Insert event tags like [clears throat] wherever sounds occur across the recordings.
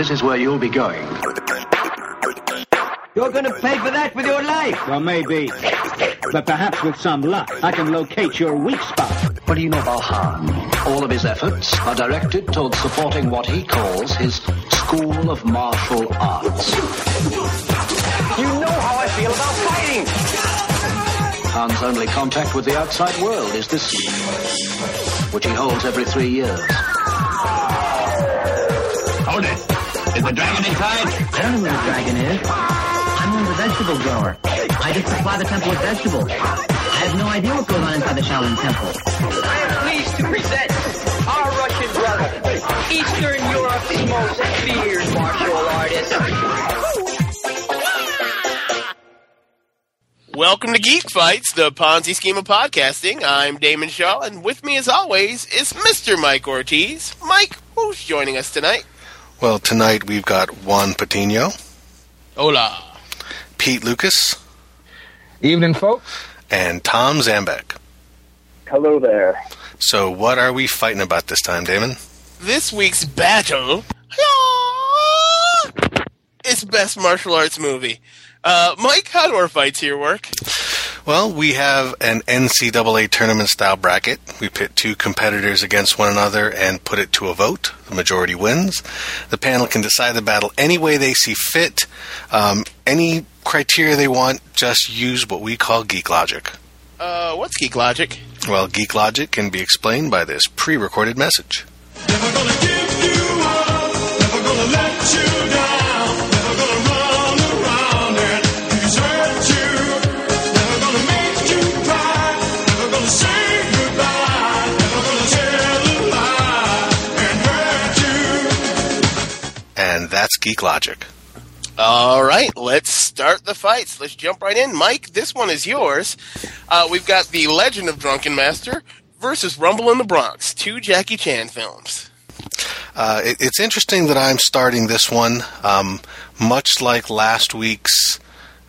this is where you'll be going. You're going to pay for that with your life. Well, maybe. But perhaps with some luck, I can locate your weak spot. What do you know about Han? All of his efforts are directed towards supporting what he calls his School of Martial Arts. You know how I feel about fighting. Han's only contact with the outside world is this, which he holds every three years. Hold it. Is the dragon inside? I don't know where the dragon is. I'm only of the vegetable grower. I just supply the temple with vegetables. I have no idea what goes on inside the Shaolin Temple. I am pleased to present our Russian brother, Eastern Europe's most feared martial artist. Welcome to Geek Fights, the Ponzi scheme of podcasting. I'm Damon Shaw, and with me, as always, is Mr. Mike Ortiz. Mike, who's joining us tonight? Well, tonight we've got Juan Patino, Hola. Pete Lucas, Evening, folks. and Tom Zambek. Hello there. So, what are we fighting about this time, Damon? This week's battle is Best Martial Arts Movie. Uh, Mike, how do our fights here work? Well, we have an NCAA tournament style bracket. We pit two competitors against one another and put it to a vote. The majority wins. The panel can decide the battle any way they see fit. Um, any criteria they want, just use what we call geek logic. Uh, what's Geek Logic? Well, geek logic can be explained by this pre recorded message. Never gonna give you up, never gonna let you down, that's geek logic. All right, let's start the fights. Let's jump right in. Mike, this one is yours. Uh, we've got The Legend of Drunken Master versus Rumble in the Bronx, two Jackie Chan films. Uh, it, it's interesting that I'm starting this one, um, much like last week's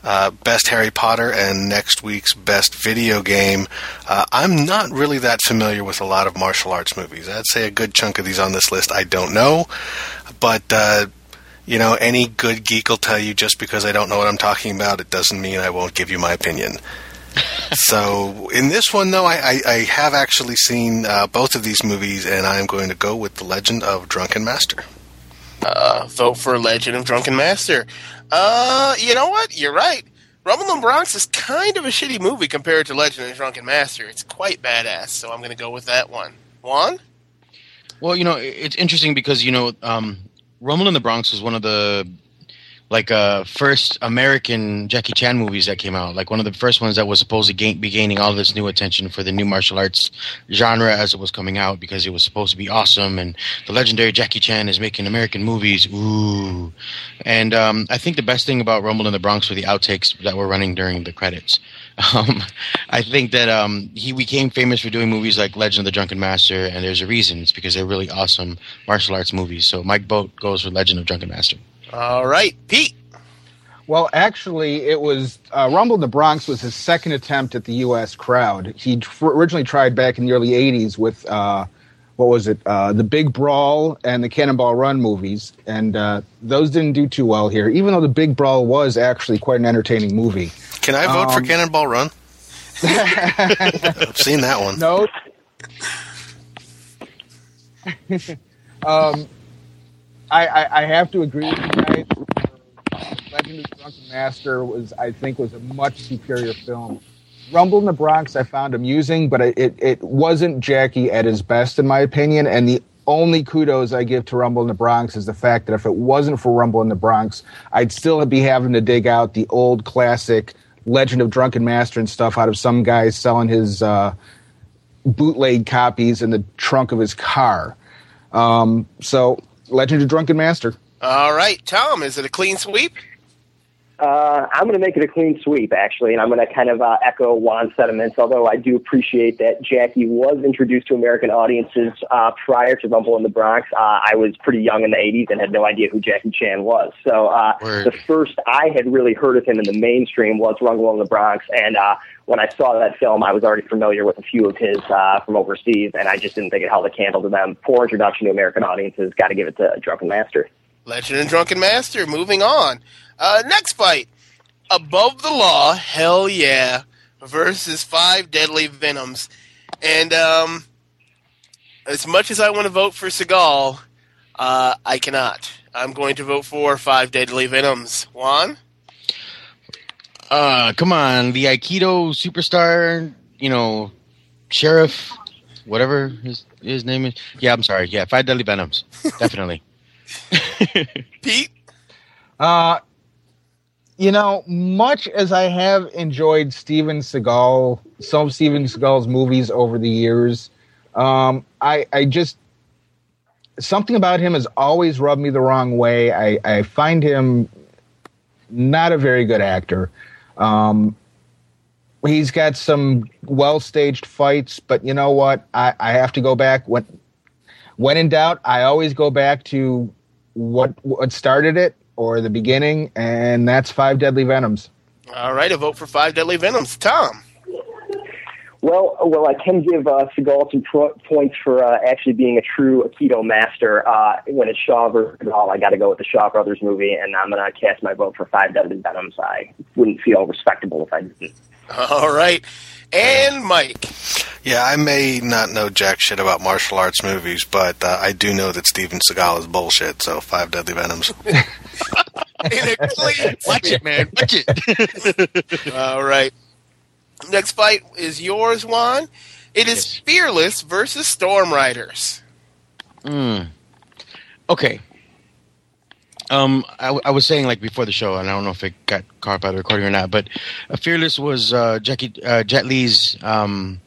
uh, best Harry Potter and next week's best video game. Uh, I'm not really that familiar with a lot of martial arts movies. I'd say a good chunk of these on this list I don't know, but uh, you know, any good geek will tell you just because I don't know what I'm talking about, it doesn't mean I won't give you my opinion. [laughs] so in this one, though, I, I, I have actually seen uh, both of these movies, and I'm going to go with The Legend of Drunken Master. Uh, vote for Legend of Drunken Master. Uh, you know what? You're right. Rumble in the Bronx is kind of a shitty movie compared to Legend of Drunken Master. It's quite badass, so I'm going to go with that one. Juan? Well, you know, it's interesting because you know, um, Rumble in the Bronx was one of the like uh, first American Jackie Chan movies that came out. Like one of the first ones that was supposed to gain, be gaining all this new attention for the new martial arts genre as it was coming out because it was supposed to be awesome. And the legendary Jackie Chan is making American movies. Ooh! And um, I think the best thing about Rumble in the Bronx were the outtakes that were running during the credits. [laughs] Um, I think that um, he became famous for doing movies like Legend of the Drunken Master, and there's a reason. It's because they're really awesome martial arts movies. So Mike Boat goes for Legend of Drunken Master. All right, Pete. Well, actually, it was uh, Rumble in the Bronx was his second attempt at the U.S. crowd. He tr- originally tried back in the early '80s with uh, what was it, uh, the Big Brawl and the Cannonball Run movies, and uh, those didn't do too well here. Even though the Big Brawl was actually quite an entertaining movie. Can I vote for Um, Cannonball Run? [laughs] I've seen that one. No. um, I, I, I have to agree with you guys. Legend of the Drunken Master was, I think, was a much superior film. Rumble in the Bronx, I found amusing, but it, it, it wasn't Jackie at his best, in my opinion. And the only kudos I give to Rumble in the Bronx is the fact that if it wasn't for Rumble in the Bronx, I'd still be having to dig out the old classic Legend of Drunken Master and stuff out of some guy selling his uh, bootleg copies in the trunk of his car. Um, so, Legend of Drunken Master. All right, Tom, is it a clean sweep? Uh, I'm going to make it a clean sweep, actually, and I'm going to kind of uh, echo Juan's sentiments, although I do appreciate that Jackie was introduced to American audiences uh, prior to Rumble in the Bronx. Uh, I was pretty young in the 80s and had no idea who Jackie Chan was. So uh, the first I had really heard of him in the mainstream was Rumble in the Bronx, and uh, when I saw that film, I was already familiar with a few of his uh, from overseas, and I just didn't think it held a candle to them. Poor introduction to American audiences. Got to give it to Drunken Master. Legend and Drunken Master. Moving on. Uh, next fight. Above the Law, hell yeah, versus Five Deadly Venoms. And um, as much as I want to vote for Seagal, uh, I cannot. I'm going to vote for Five Deadly Venoms. Juan? Uh, come on, the Aikido superstar, you know, sheriff, whatever his his name is. Yeah, I'm sorry. Yeah, Five Deadly Venoms, [laughs] definitely. [laughs] Pete? Uh, you know, much as I have enjoyed Steven Seagal, some of Steven Seagal's movies over the years, um, I, I just something about him has always rubbed me the wrong way. I, I find him not a very good actor. Um, he's got some well staged fights, but you know what? I, I have to go back when when in doubt. I always go back to what what started it or the beginning, and that's Five Deadly Venoms. All right, a vote for Five Deadly Venoms. Tom? Well, well, I can give uh, Seagal some pro- points for uh, actually being a true Aikido master. Uh, when it's Shaw versus Seagal, I got to go with the Shaw Brothers movie, and I'm going to cast my vote for Five Deadly Venoms. I wouldn't feel respectable if I didn't. All right. And Mike? Yeah, I may not know jack shit about martial arts movies, but uh, I do know that Steven Seagal is bullshit. So Five Deadly Venoms. [laughs] In a clean Watch it, man. Watch it. [laughs] All right. Next fight is yours, Juan. It is Fearless versus Storm Riders. Mm. Okay. Um, I, I was saying like before the show, and I don't know if it got caught by the recording or not, but Fearless was uh, Jackie uh, Jet Li's um,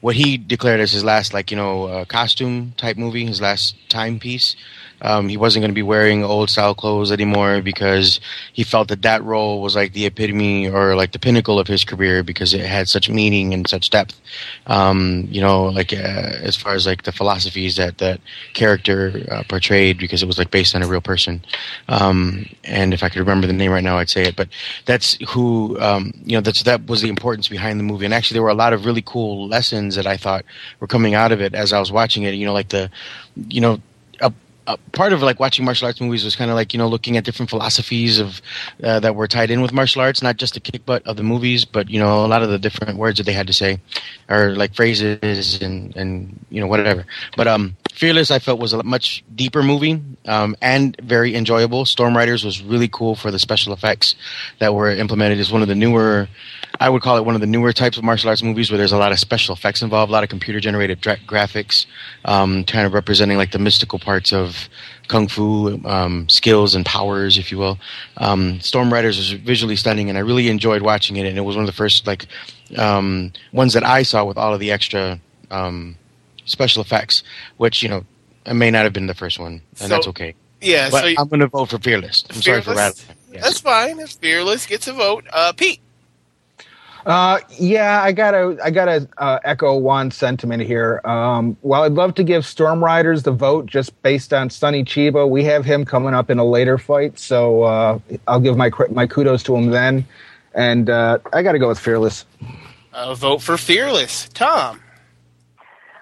what he declared as his last like you know uh, costume type movie, his last timepiece. Um, he wasn't going to be wearing old style clothes anymore because he felt that that role was like the epitome or like the pinnacle of his career because it had such meaning and such depth. Um, you know, like uh, as far as like the philosophies that that character uh, portrayed because it was like based on a real person. Um, and if I could remember the name right now, I'd say it. But that's who um, you know. That's that was the importance behind the movie. And actually, there were a lot of really cool lessons that I thought were coming out of it as I was watching it. You know, like the you know a part of like watching martial arts movies was kind of like you know looking at different philosophies of uh, that were tied in with martial arts, not just the kick butt of the movies, but you know a lot of the different words that they had to say, or like phrases and and you know whatever. But um, Fearless I felt was a much deeper movie um, and very enjoyable. Storm Riders was really cool for the special effects that were implemented. It's one of the newer. I would call it one of the newer types of martial arts movies where there's a lot of special effects involved, a lot of computer generated dra- graphics, um, kind of representing like the mystical parts of kung fu um, skills and powers, if you will. Um, Storm Riders was visually stunning, and I really enjoyed watching it. And it was one of the first like um, ones that I saw with all of the extra um, special effects, which you know it may not have been the first one, and So- that's okay. Yeah, But so you- I'm going to vote for Fearless. I'm sorry for Fearless? rattling. That's fine. If Fearless gets a vote. Uh, Pete? Uh, yeah, I gotta, I gotta uh, echo Juan's sentiment here. Um, while I'd love to give Storm Riders the vote just based on Sonny Chiba, we have him coming up in a later fight, so uh, I'll give my my kudos to him then. And uh, I gotta go with Fearless. Uh, vote for Fearless. Tom?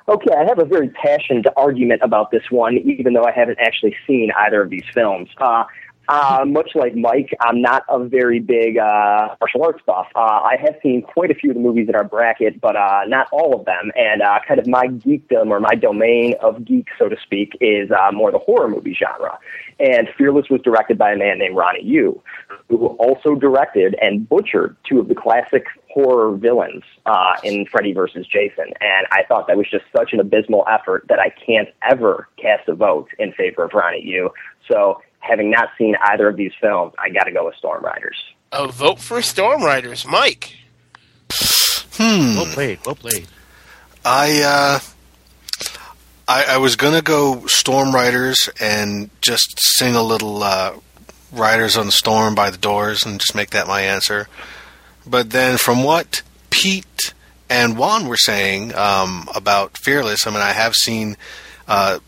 Okay, I have a very passionate argument about this one, even though I haven't actually seen either of these films. Uh, uh, much like Mike, I'm not a very big uh, martial arts buff. Uh, I have seen quite a few of the movies in our bracket, but uh, not all of them. And uh, kind of my geekdom or my domain of geek, so to speak, is uh, more the horror movie genre. And Fearless was directed by a man named Ronnie Yu, who also directed and butchered two of the classic horror villains uh, in Freddy versus Jason. And I thought that was just such an abysmal effort that I can't ever cast a vote in favor of Ronnie Yu. So, having not seen either of these films, I got to go with Storm Riders. A vote for Storm Riders. Mike? Hmm. Well played. Well played. I uh, I, I was gonna go Storm Riders and just sing a little uh, "Riders on the Storm" by the Doors and just make that my answer. But then, from what Pete and Juan were saying um, about Fearless, I mean, I have seen uh,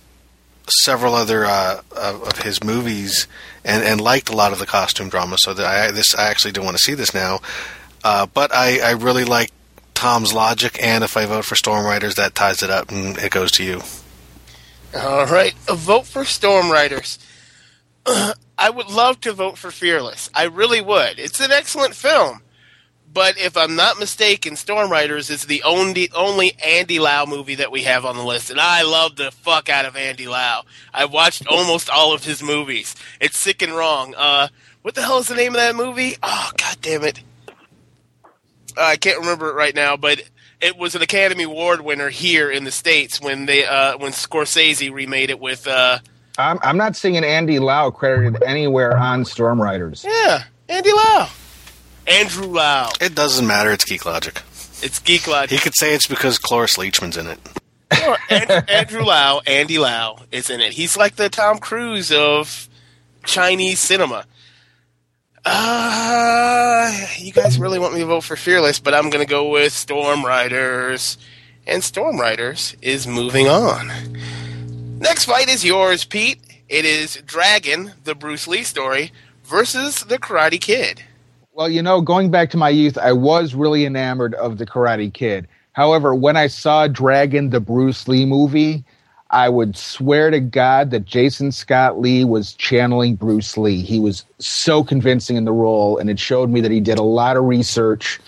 several other uh, of his movies and, and liked a lot of the costume drama. So that I this I actually do want to see this now. Uh, but I, I really like Tom's logic, and if I vote for Storm Riders, that ties it up, and it goes to you. All right. A vote for Storm Riders. [clears throat] I would love to vote for Fearless. I really would. It's an excellent film. But if I'm not mistaken, Storm Riders is the only only Andy Lau movie that we have on the list, and I love the fuck out of Andy Lau. I've watched almost all of his movies. It's sick and wrong. Uh, what the hell is the name of that movie? Oh, god damn it! Uh, I can't remember it right now, but it was an Academy Award winner here in the states when they uh, when Scorsese remade it with. Uh, I'm, I'm not seeing Andy Lau credited anywhere on Storm Riders. yeah, Andy Lau, Andrew Lau. It doesn't matter. It's Geek Logic. It's Geek Logic. He could say it's because Cloris Leachman's in it. Or Andrew, Andrew Lau, Andy Lau is in it. He's like the Tom Cruise of Chinese cinema. Uh, you guys really want me to vote for Fearless, but I'm going to go with Storm Riders. And Storm Riders is moving on. Next fight is yours, Pete. It is Dragon, the Bruce Lee story, versus the Karate Kid. Well, you know, going back to my youth, I was really enamored of the Karate Kid. However, when I saw Dragon, the Bruce Lee movie, I would swear to God that Jason Scott Lee was channeling Bruce Lee. He was so convincing in the role, and it showed me that he did a lot of research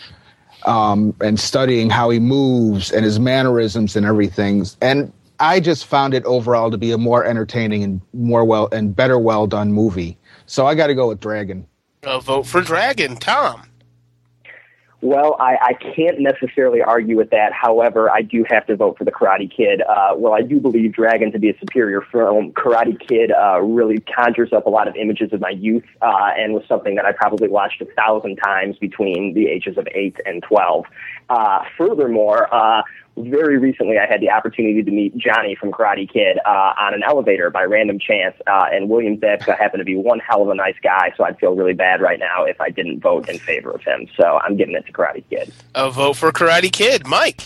um, and studying how he moves and his mannerisms and everything. And I just found it overall to be a more entertaining and more well and better well done movie. So I got to go with Dragon. A vote for Dragon, Tom. Well, I, I can't necessarily argue with that. However, I do have to vote for the Karate Kid. Uh, well, I do believe Dragon to be a superior film. Karate Kid uh, really conjures up a lot of images of my youth uh, and was something that I probably watched a thousand times between the ages of 8 and 12. Uh, furthermore, uh, very recently I had the opportunity to meet Johnny from Karate Kid uh, on an elevator by random chance, uh, and William Zabka happened to be one hell of a nice guy, so I'd feel really bad right now if I didn't vote in favor of him. So I'm giving it to Karate Kid. A vote for Karate Kid, Mike.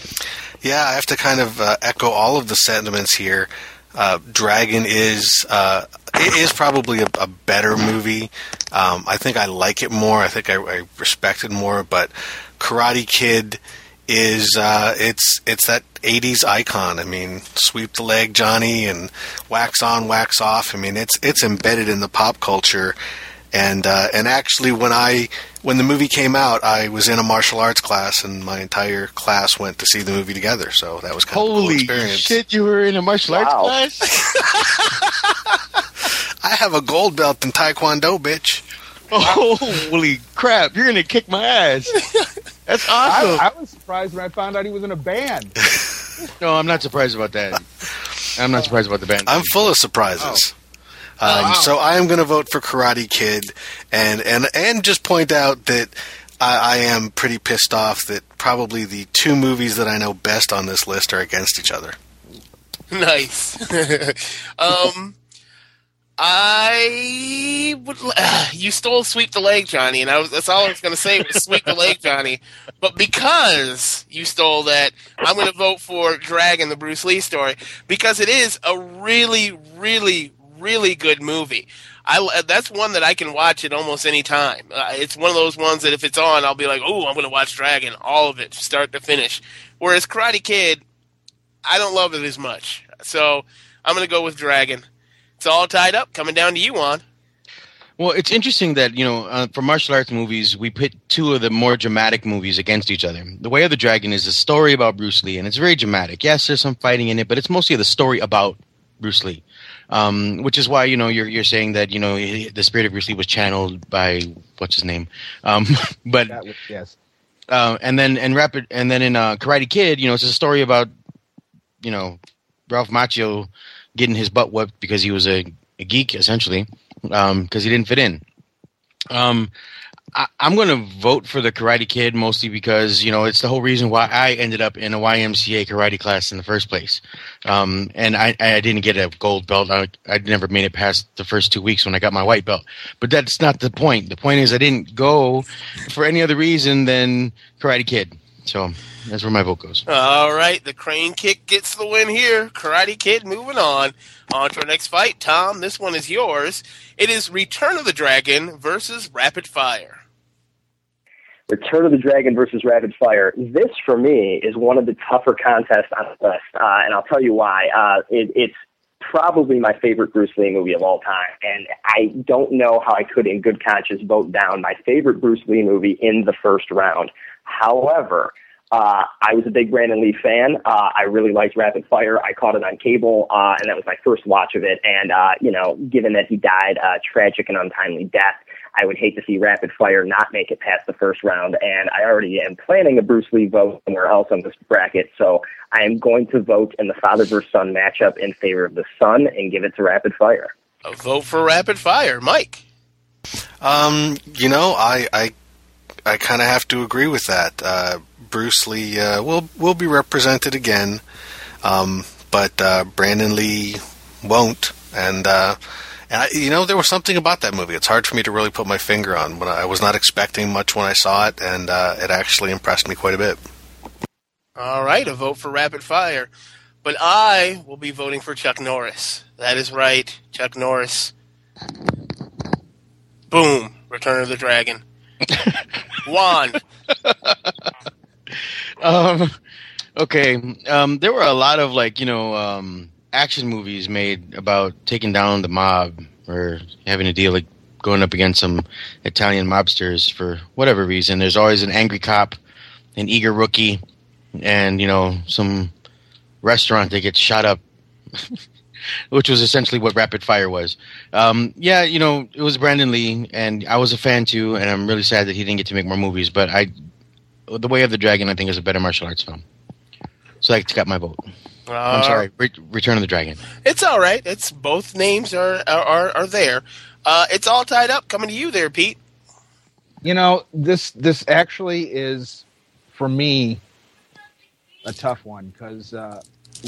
Yeah, I have to kind of uh, echo all of the sentiments here. Uh, Dragon is uh, it is probably a, a better movie. Um, I think I like it more. I think I, I respect it more. But Karate Kid is uh, it's it's that '80s icon. I mean, sweep the leg, Johnny, and wax on, wax off. I mean, it's it's embedded in the pop culture. And uh, and actually, when I when the movie came out, I was in a martial arts class, and my entire class went to see the movie together. So that was kind of a cool Holy experience. shit! You were in a martial arts class. [laughs] [laughs] I have a gold belt in Taekwondo, bitch. Holy crap! You're gonna kick my ass. [laughs] That's awesome. I, I was surprised when I found out he was in a band. [laughs] no, I'm not surprised about that. I'm not surprised about the band. I'm full of surprises. Um, So I am going to vote for Karate Kid, and and and just point out that I, I am pretty pissed off that probably the two movies that I know best on this list are against each other. Nice. [laughs] um, I would. Uh, [sighs] you stole sweep the leg, Johnny, and I was, that's all I was going to say was sweep the leg, [laughs] Johnny. But because you stole that, I'm going to vote for Dragon, the Bruce Lee story, because it is a really, really, really good movie. I that's one that I can watch at almost any time. Uh, it's one of those ones that if it's on, I'll be like, "Oh, I'm going to watch Dragon, all of it, start to finish." Whereas Karate Kid, I don't love it as much. So I'm going to go with Dragon. It's all tied up. Coming down to you, Juan. Well, it's interesting that you know, uh, for martial arts movies, we put two of the more dramatic movies against each other. The Way of the Dragon is a story about Bruce Lee, and it's very dramatic. Yes, there's some fighting in it, but it's mostly the story about Bruce Lee. Um, which is why you know you're you're saying that you know the spirit of Bruce Lee was channeled by what's his name, um, [laughs] but was, yes. uh, and then and rapid and then in uh, Karate Kid, you know, it's a story about you know Ralph Macchio getting his butt whipped because he was a, a geek essentially because he didn't fit in. Um, I, I'm going to vote for the Karate Kid mostly because you know it's the whole reason why I ended up in a YMCA karate class in the first place, um, and I, I didn't get a gold belt. I, I never made it past the first two weeks when I got my white belt. But that's not the point. The point is I didn't go for any other reason than Karate Kid. So that's where my vote goes. All right, the crane kick gets the win here. Karate Kid moving on. On to our next fight. Tom, this one is yours. It is Return of the Dragon versus Rapid Fire. Return of the Dragon versus Rapid Fire. This, for me, is one of the tougher contests on the list, uh, and I'll tell you why. Uh, it, it's probably my favorite Bruce Lee movie of all time. And I don't know how I could, in good conscience, vote down my favorite Bruce Lee movie in the first round. However, uh, I was a big Brandon Lee fan. Uh, I really liked Rapid Fire. I caught it on cable, uh, and that was my first watch of it. And, uh, you know, given that he died a tragic and untimely death, I would hate to see Rapid Fire not make it past the first round. And I already am planning a Bruce Lee vote somewhere else on this bracket. So I am going to vote in the father versus son matchup in favor of the son and give it to Rapid Fire. A vote for Rapid Fire. Mike. Um, you know, I I, I kind of have to agree with that. Uh, Bruce Lee uh, will will be represented again, um, but uh, Brandon Lee won't. And uh, and I, you know, there was something about that movie. It's hard for me to really put my finger on. When I, I was not expecting much when I saw it, and uh, it actually impressed me quite a bit. All right, a vote for Rapid Fire. But I will be voting for Chuck Norris. That is right, Chuck Norris. Boom, Return of the Dragon. [laughs] Juan. Um, okay. Um, there were a lot of like you know um, action movies made about taking down the mob or having to deal like going up against some Italian mobsters for whatever reason. There's always an angry cop, an eager rookie, and you know some restaurant that gets shot up. [laughs] Which was essentially what Rapid Fire was. Um, yeah, you know, it was Brandon Lee, and I was a fan too, and I'm really sad that he didn't get to make more movies. But I the Way of the Dragon, I think, is a better martial arts film. So I got my vote. I'm Uh, sorry, Re- Return of the Dragon. It's all right. It's both names are are, are there. Uh, it's all tied up. Coming to you there, Pete. You know, this this actually is for me a tough one because uh,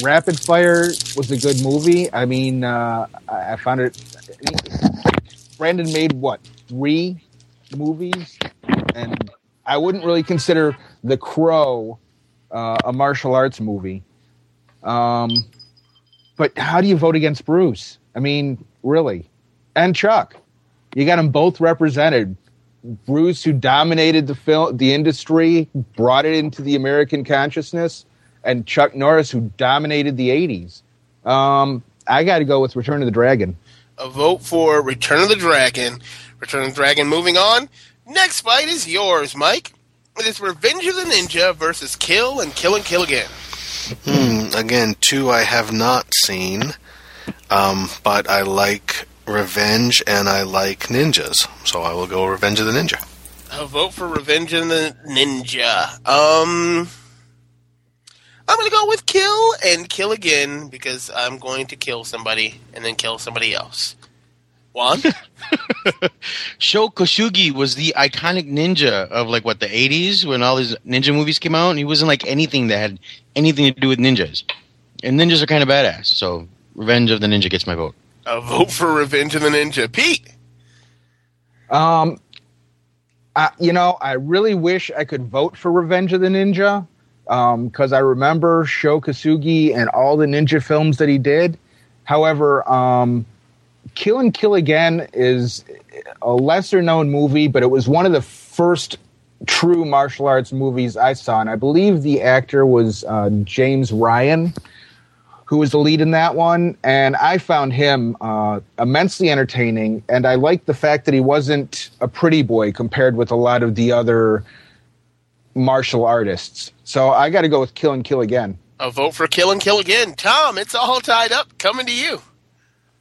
Rapid Fire was a good movie. I mean, uh, I I found it. Brandon made what three movies, and I wouldn't really consider The Crow uh, a martial arts movie. Um, but how do you vote against Bruce? I mean, really, and Chuck. You got them both represented. Bruce, who dominated the film, the industry, brought it into the American consciousness, and Chuck Norris, who dominated the '80s. Um, I got to go with Return of the Dragon. A vote for Return of the Dragon. Return of the Dragon. Moving on. Next fight is yours, Mike. It is Revenge of the Ninja versus Kill and Kill and Kill Again. Hmm, again, two I have not seen, um, but I like Revenge and I like ninjas, so I will go Revenge of the Ninja. A vote for Revenge of the Ninja. Um, I'm going to go with Kill and Kill Again because I'm going to kill somebody and then kill somebody else. Juan? [laughs] Sho Kosugi was the iconic ninja of like what the 80s when all these ninja movies came out, and he wasn't like anything that had anything to do with ninjas. And ninjas are kind of badass, so Revenge of the Ninja gets my vote. A vote for Revenge of the Ninja. Pete? Um, I, you know, I really wish I could vote for Revenge of the Ninja because I remember Sho Kosugi and all the ninja films that he did. However, um, Kill and Kill Again is a lesser known movie, but it was one of the first true martial arts movies I saw. And I believe the actor was uh, James Ryan, who was the lead in that one. And I found him uh, immensely entertaining. And I liked the fact that he wasn't a pretty boy compared with a lot of the other martial artists. So I got to go with Kill and Kill Again. A vote for Kill and Kill Again. Tom, it's all tied up. Coming to you.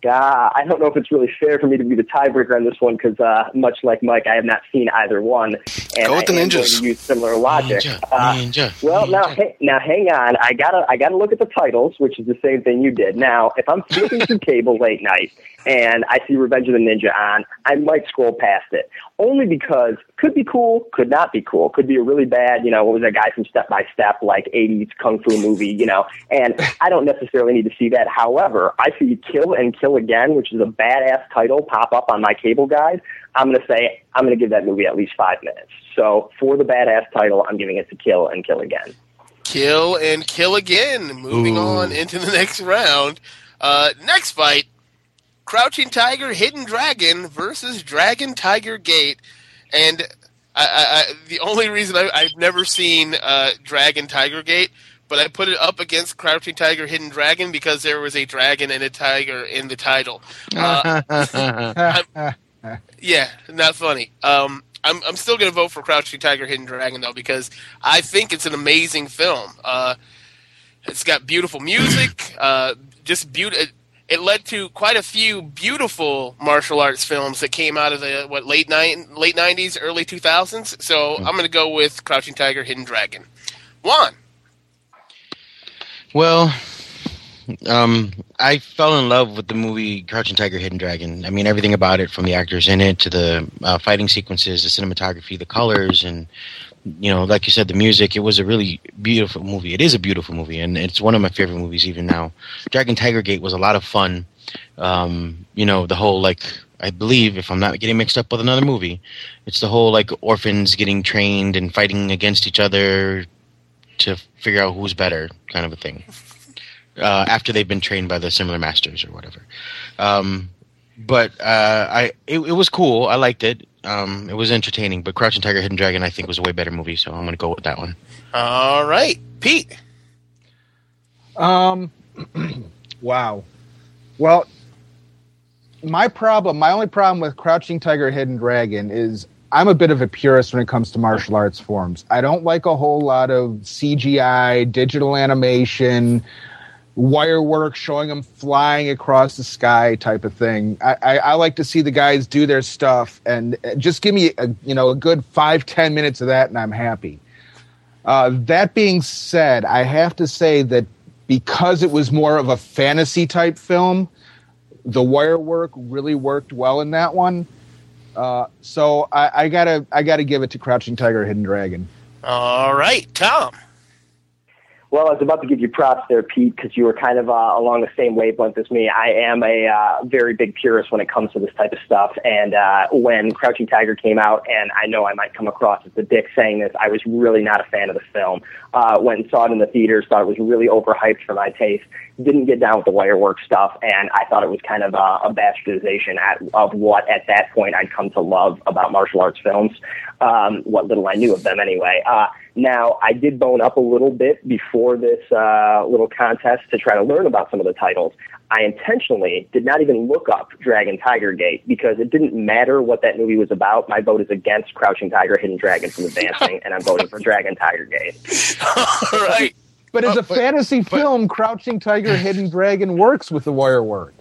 Uh, I don't know if it's really fair for me to be the tiebreaker on this one because, uh, much like Mike, I have not seen either one, and Go with the I am going ninjas. to use similar logic. Ninja, Uh, ninja, well, now, hey, now hang on. I gotta, I gotta look at the titles, which is the same thing you did. Now, if I'm flipping [laughs] through cable late night and I see Revenge of the Ninja on, I might scroll past it. Only because could be cool, could not be cool. Could be a really bad, you know, what was that guy from Step by Step, like 80s kung fu movie, you know, and I don't necessarily need to see that. However, I see Kill and Kill Again, which is a badass title, pop up on my cable guide. I'm going to say, I'm going to give that movie at least five minutes. So for the badass title, I'm giving it to Kill and Kill Again. Kill and Kill Again. Moving Ooh. on into the [laughs] next round. Uh, next fight Crouching Tiger, Hidden Dragon versus Dragon Tiger Gate. And I, I, I, the only reason I, I've never seen uh, Dragon Tiger Gate, but I put it up against Crouching Tiger, Hidden Dragon because there was a dragon and a tiger in the title. Uh, [laughs] yeah, not funny. Um, I'm I'm still going to vote for Crouching Tiger, Hidden Dragon though because I think it's an amazing film. Uh, it's got beautiful music, [clears throat] uh, just beautiful. It, led to quite a few beautiful martial arts films that came out of the what late nine late nineties, early two thousands. So I'm going to go with Crouching Tiger, Hidden Dragon. Juan, Well, um, I fell in love with the movie Crouching Tiger, Hidden Dragon. I mean, everything about it, from the actors in it to the uh, fighting sequences, the cinematography, the colors, and you know, like you said, the music. It was a really beautiful movie. It is a beautiful movie, and it's one of my favorite movies even now. Dragon Tiger Gate was a lot of fun. Um, you know, the whole like. I believe, if I'm not getting mixed up with another movie, it's the whole like orphans getting trained and fighting against each other to figure out who's better, kind of a thing uh, after they've been trained by the similar masters or whatever. Um, but uh, I it, it was cool. I liked it. Um, it was entertaining. But Crouching Tiger, Hidden Dragon, I think was a way better movie. So I'm going to go with that one. all right, Pete. Um, [clears throat] wow. Well, my problem, my only problem with Crouching Tiger, Hidden Dragon is I'm a bit of a purist when it comes to martial arts forms. I don't like a whole lot of CGI, digital animation, wire work showing them flying across the sky type of thing. I, I, I like to see the guys do their stuff and uh, just give me a, you know a good five ten minutes of that and I'm happy. Uh, that being said, I have to say that because it was more of a fantasy type film, the wire work really worked well in that one. Uh, so I, I gotta I gotta give it to Crouching Tiger, Hidden Dragon. All right, Tom. Well, I was about to give you props there, Pete, because you were kind of uh, along the same wavelength as me. I am a uh, very big purist when it comes to this type of stuff. And uh, when Crouching Tiger came out, and I know I might come across as a dick saying this, I was really not a fan of the film. Uh, went and saw it in the theaters, thought it was really overhyped for my taste. Didn't get down with the wire work stuff, and I thought it was kind of a, a bastardization at, of what at that point I'd come to love about martial arts films. Um, what little I knew of them, anyway. Uh, now, I did bone up a little bit before this uh, little contest to try to learn about some of the titles. I intentionally did not even look up Dragon Tiger Gate because it didn't matter what that movie was about. My vote is against Crouching Tiger, Hidden Dragon from advancing, and I'm voting for Dragon Tiger Gate. [laughs] All right. But as Oh, a but- fantasy film, Crouching Tiger, Hidden Dragon works with the wire work.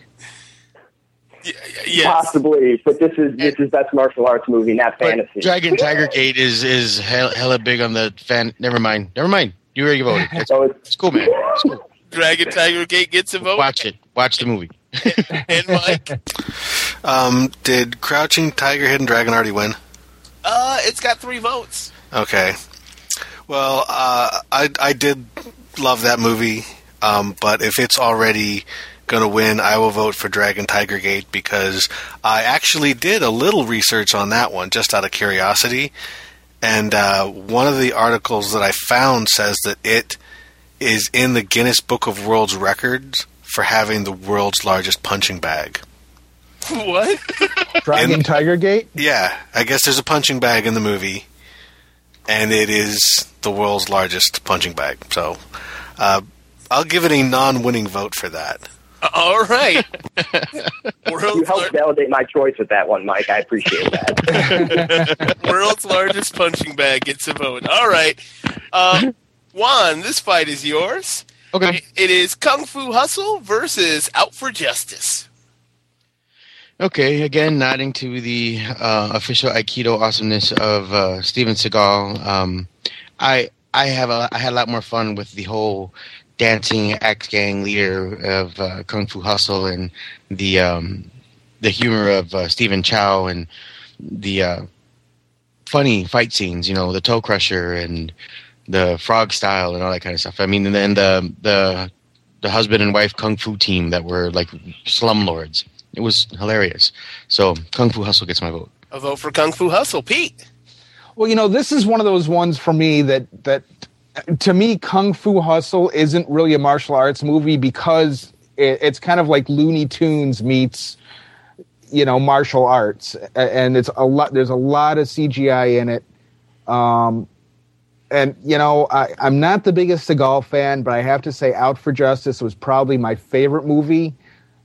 Yes. Possibly, but this is this is that's martial arts movie, not But fantasy. Dragon Tiger Gate is is hell, hella big on the fan. Never mind. Never mind. You already voted. It's, [laughs] So it's it's cool, man. It's cool. Dragon Tiger Gate gets a vote. Watch it. Watch the movie. [laughs] And Mike. Um, did Crouching Tiger, Hidden Dragon already win? Uh, it's got three votes. Okay. Well, uh, I I did love that movie, um, but if it's already going to win, I will vote for Dragon Tiger Gate because I actually did a little research on that one just out of curiosity, and uh, one of the articles that I found says that it is in the Guinness Book of World Records for having the world's largest punching bag. [laughs] What? Dragon In- Tiger Gate. Yeah, I guess there's a punching bag in the movie, and it is the world's largest punching bag. So, uh, I'll give it a non-winning vote for that. All right. [laughs] you helped lar- validate my choice with that one, Mike. I appreciate that. [laughs] world's largest punching bag gets a vote. All right. Uh, Juan, this fight is yours. Okay. It is Kung Fu Hustle versus Out for Justice. Okay, again, nodding to the uh, official Aikido awesomeness of uh, Steven Seagal. Um, I I have a I had a lot more fun with the whole dancing axe gang leader of uh, Kung Fu Hustle and the um, the humor of uh, Stephen Chow and the uh, funny fight scenes. You know, the toe crusher and the frog style and all that kind of stuff. I mean, and then the the the husband and wife kung fu team that were like slumlords. It was hilarious. So Kung Fu Hustle gets my vote. A vote for Kung Fu Hustle. Pete. Well, you know, this is one of those ones for me that that to me, Kung Fu Hustle isn't really a martial arts movie because it, it's kind of like Looney Tunes meets you know martial arts, and it's a lot. There's a lot of CGI in it. Um, and you know, I, I'm not the biggest Seagal fan, but I have to say, Out for Justice was probably my favorite movie.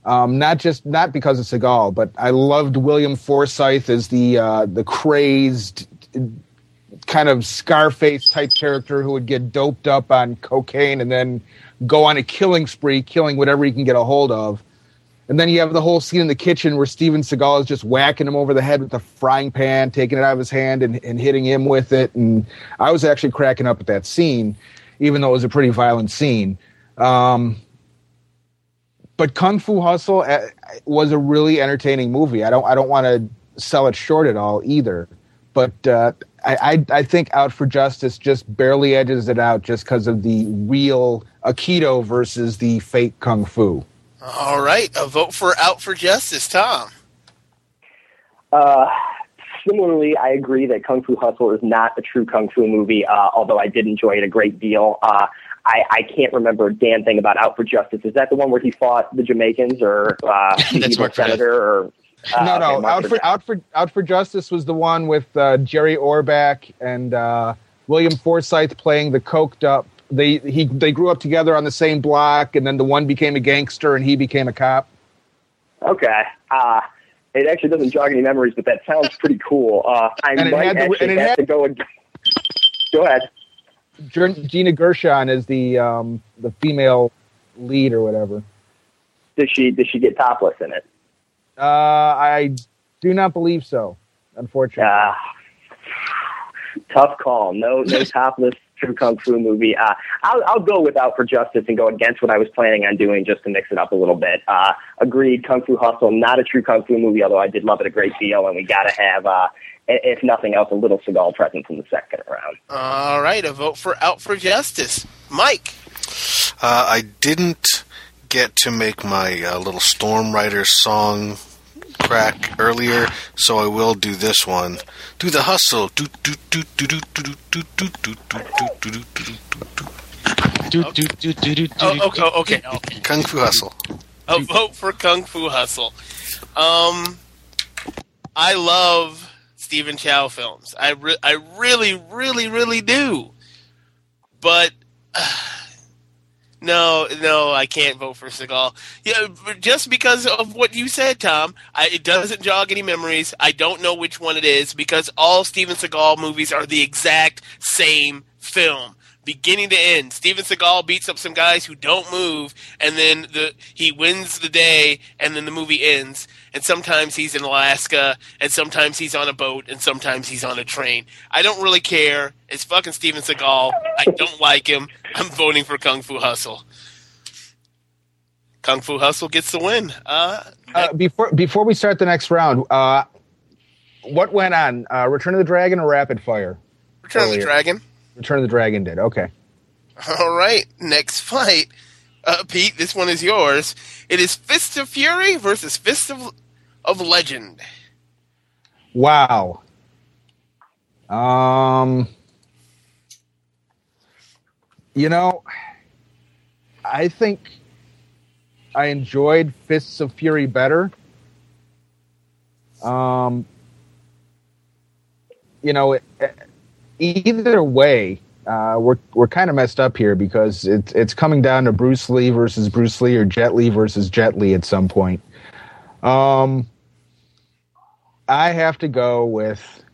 Um, not just not because of Seagal, but I loved William Forsythe as the uh, the crazed kind of Scarface type character who would get doped up on cocaine and then go on a killing spree, killing whatever he can get a hold of. And then you have the whole scene in the kitchen where Steven Seagal is just whacking him over the head with a frying pan, taking it out of his hand and, and hitting him with it. And I was actually cracking up at that scene, even though it was a pretty violent scene. Um, but Kung Fu Hustle uh, was a really entertaining movie. I don't I don't want to sell it short at all either. But uh, I, I I think Out for Justice just barely edges it out just because of the real Aikido versus the fake Kung Fu. All right, a vote for Out for Justice, Tom. Uh, similarly, I agree that Kung Fu Hustle is not a true Kung Fu movie, uh, although I did enjoy it a great deal. Uh, I, I can't remember a damn thing about Out for Justice. Is that the one where he fought the Jamaicans or uh, [laughs] the That's evil senator? Or uh, no, no. okay, Out for Out for Out for Justice was the one with uh, Jerry Orbach and uh, William Forsythe playing the coked up. They he they grew up together on the same block, and then the one became a gangster and he became a cop. Okay. Uh, it actually doesn't jog any memories, but that sounds pretty cool. Uh, I And it might actually and have had- to go. Ag- go ahead. Gina Gershon is the um, the female lead or whatever. Does she does she get topless in it? Uh, I do not believe so. Unfortunately, Uh, tough call. No, no [laughs] topless true kung fu movie. Uh, I'll, I'll go without for Justice and go against what I was planning on doing just to mix it up a little bit. Uh, agreed. Kung Fu Hustle, not a true kung fu movie, although I did love it a great deal, and we got to have, uh, if nothing else, a little Seagal presence in the second round. All right, a vote for Out for Justice, Mike. Uh, I didn't get to make my uh, little Storm Rider song crack earlier, so I will do this one. Do the hustle. Do do do do do do do do do do do do do do do do. Do, do, do, do, do, Oh, do, okay, okay, okay. Kung Fu Hustle. A vote for Kung Fu Hustle. Um, I love Stephen Chow films. I re- I really, really, really do. But no, no, I can't vote for Seagal. Yeah, just because of what you said, Tom. I, it doesn't jog any memories. I don't know which one it is because all Steven Seagal movies are the exact same film. Beginning to end, Steven Seagal beats up some guys who don't move, and then the he wins the day, and then the movie ends. And sometimes he's in Alaska, and sometimes he's on a boat, and sometimes he's on a train. I don't really care. It's fucking Steven Seagal. I don't like him. I'm voting for Kung Fu Hustle. Kung Fu Hustle gets the win. Uh, uh, before before we start the next round, uh, what went on? Uh, Return of the Dragon or Rapid Fire? Return of the. Dragon. Return of the Dragon did. Okay. All right, next fight. Uh, Pete, this one is yours. It is Fist of Fury versus Fist of, of Legend. Wow. Um, you know, I think I enjoyed Fists of Fury better. Um, you know, it, either way, uh, we're we're kind of messed up here because it's it's coming down to Bruce Lee versus Bruce Lee or Jet Li versus Jet Li at some point. Um, I have to go with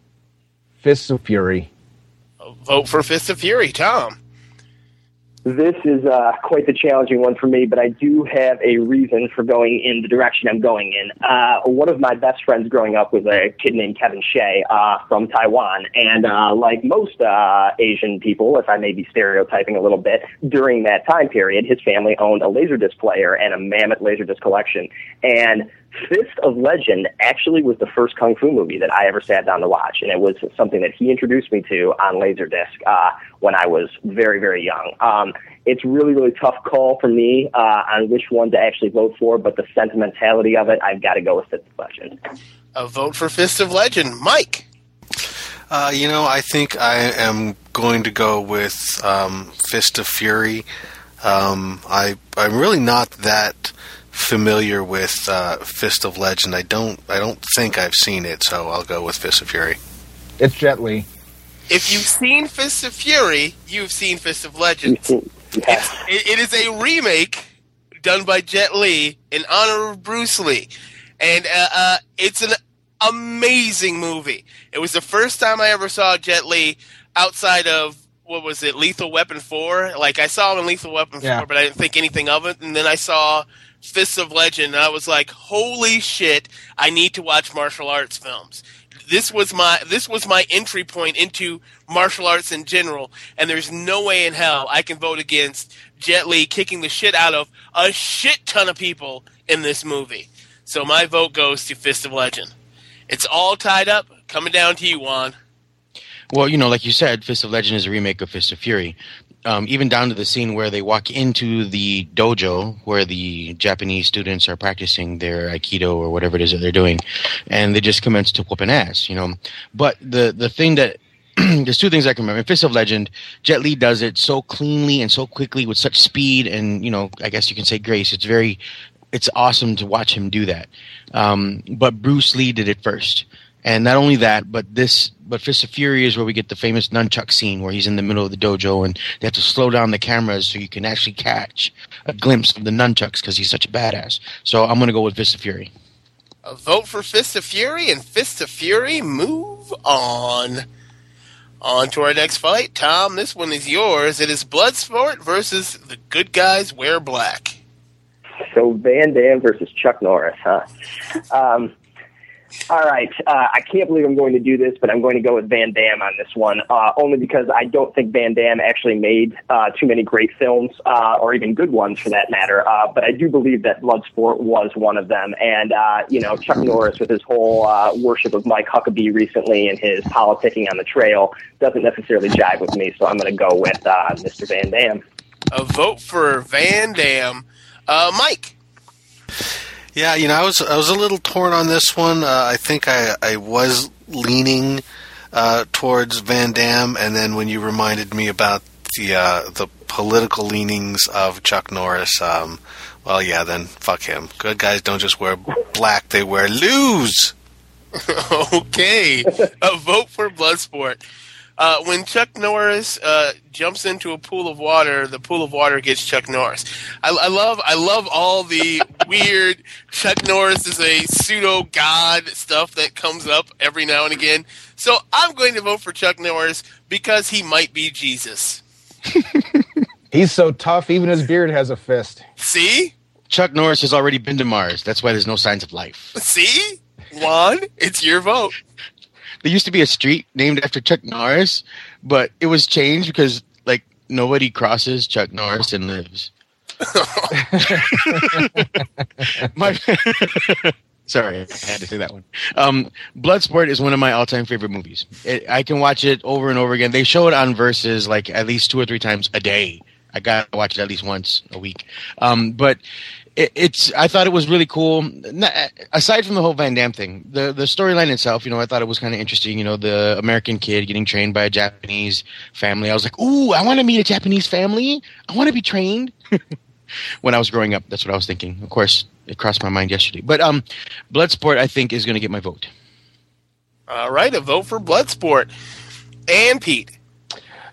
Fists of Fury. Vote for Fist of Fury, Tom. This is uh, quite the challenging one for me, but I do have a reason for going in the direction I'm going in. Uh, one of my best friends growing up was a kid named Kevin Shea uh, from Taiwan, and uh, like most uh, Asian people, if I may be stereotyping a little bit, during that time period, his family owned a laserdisc player and a mammoth laserdisc collection. And Fist of Legend actually was the first kung fu movie that I ever sat down to watch, and it was something that he introduced me to on Laserdisc uh, when I was very, very young. Um, it's really, really tough call for me uh, on which one to actually vote for, but the sentimentality of it, I've got to go with Fist of Legend. A vote for Fist of Legend, Mike. Uh, you know, I think I am going to go with um, Fist of Fury. Um, I I'm really not that familiar with uh, Fist of Legend. I don't I don't think I've seen it, so I'll go with Fist of Fury. It's Jet Li. if you've seen Fist of Fury, you've seen Fist of Legend. It's, it, it is a remake done by Jet Li in honor of Bruce Lee, and uh, uh, it's an amazing movie. It was the first time I ever saw Jet Li outside of what was it, Lethal Weapon Four? Like I saw him in Lethal Weapon Yeah. Four, but I didn't think anything of it. And then I saw Fists of Legend, I was like, "Holy shit! I need to watch martial arts films." This was my this was my entry point into martial arts in general, and there's no way in hell I can vote against Jet Li kicking the shit out of a shit ton of people in this movie. So my vote goes to Fist of Legend. It's all tied up. Coming down to you, Juan. Well, you know, like you said, Fist of Legend is a remake of Fist of Fury. Um, even down to the scene where they walk into the dojo where the Japanese students are practicing their aikido or whatever it is that they're doing, and they just commence to whoop an ass, you know. But the the thing that [clears throat] there's two things I can remember. In Fist of Legend, Jet Li does it so cleanly and so quickly with such speed and you know, I guess you can say grace. It's very, it's awesome to watch him do that. Um, but Bruce Lee did it first. And not only that, but this, but Fist of Fury is where we get the famous nunchuck scene where he's in the middle of the dojo and they have to slow down the cameras so you can actually catch a glimpse of the nunchucks because he's such a badass. So I'm going to go with Fist of Fury. A vote for Fist of Fury and Fist of Fury move on. On to our next fight. Tom, this one is yours. It is Bloodsport versus the good guys wear black. So Van Damme versus Chuck Norris, huh? Um, all right. Uh, I can't believe I'm going to do this, but I'm going to go with Van Damme on this one, uh, only because I don't think Van Damme actually made uh, too many great films, uh, or even good ones for that matter. Uh, but I do believe that Bloodsport was one of them. And, uh, you know, Chuck Norris with his whole worship of Mike Huckabee recently and his politicking on the trail doesn't necessarily jive with me, so I'm going to go with Mr. Van Damme. A vote for Van Damme. Uh, Mike. Yeah, you know, I was I was a little torn on this one. Uh, I think I I was leaning uh, towards Van Damme, and then when you reminded me about the uh, the political leanings of Chuck Norris, um, well, yeah, then fuck him. Good guys don't just wear black; they wear lose. [laughs] okay. A vote for Bloodsport. Uh, when Chuck Norris uh, jumps into a pool of water, the pool of water gets Chuck Norris. I, I love, I love all the [laughs] weird Chuck Norris is a pseudo god stuff that comes up every now and again. So I'm going to vote for Chuck Norris because he might be Jesus. [laughs] He's so tough, even his beard has a fist. See, Chuck Norris has already been to Mars. That's why there's no signs of life. see, Juan, it's your vote. There used to be a street named after Chuck Norris, but it was changed because like nobody crosses Chuck Norris and lives. [laughs] my [laughs] sorry, I had to say that one. Um, Bloodsport is one of my all-time favorite movies. It, I can watch it over and over again. They show it on Versus like at least two or three times a day. I got to watch it at least once a week. Um, but it, it's I thought it was really cool. Not, aside from the whole Van Damme thing, the the storyline itself, you know, I thought it was kind of interesting. You know, the American kid getting trained by a Japanese family. I was like, ooh, I want to meet a Japanese family. I want to be trained. [laughs] when I was growing up, that's what I was thinking. Of course, it crossed my mind yesterday. But um, Bloodsport, I think, is going to get my vote. All right, a vote for Bloodsport. And Pete.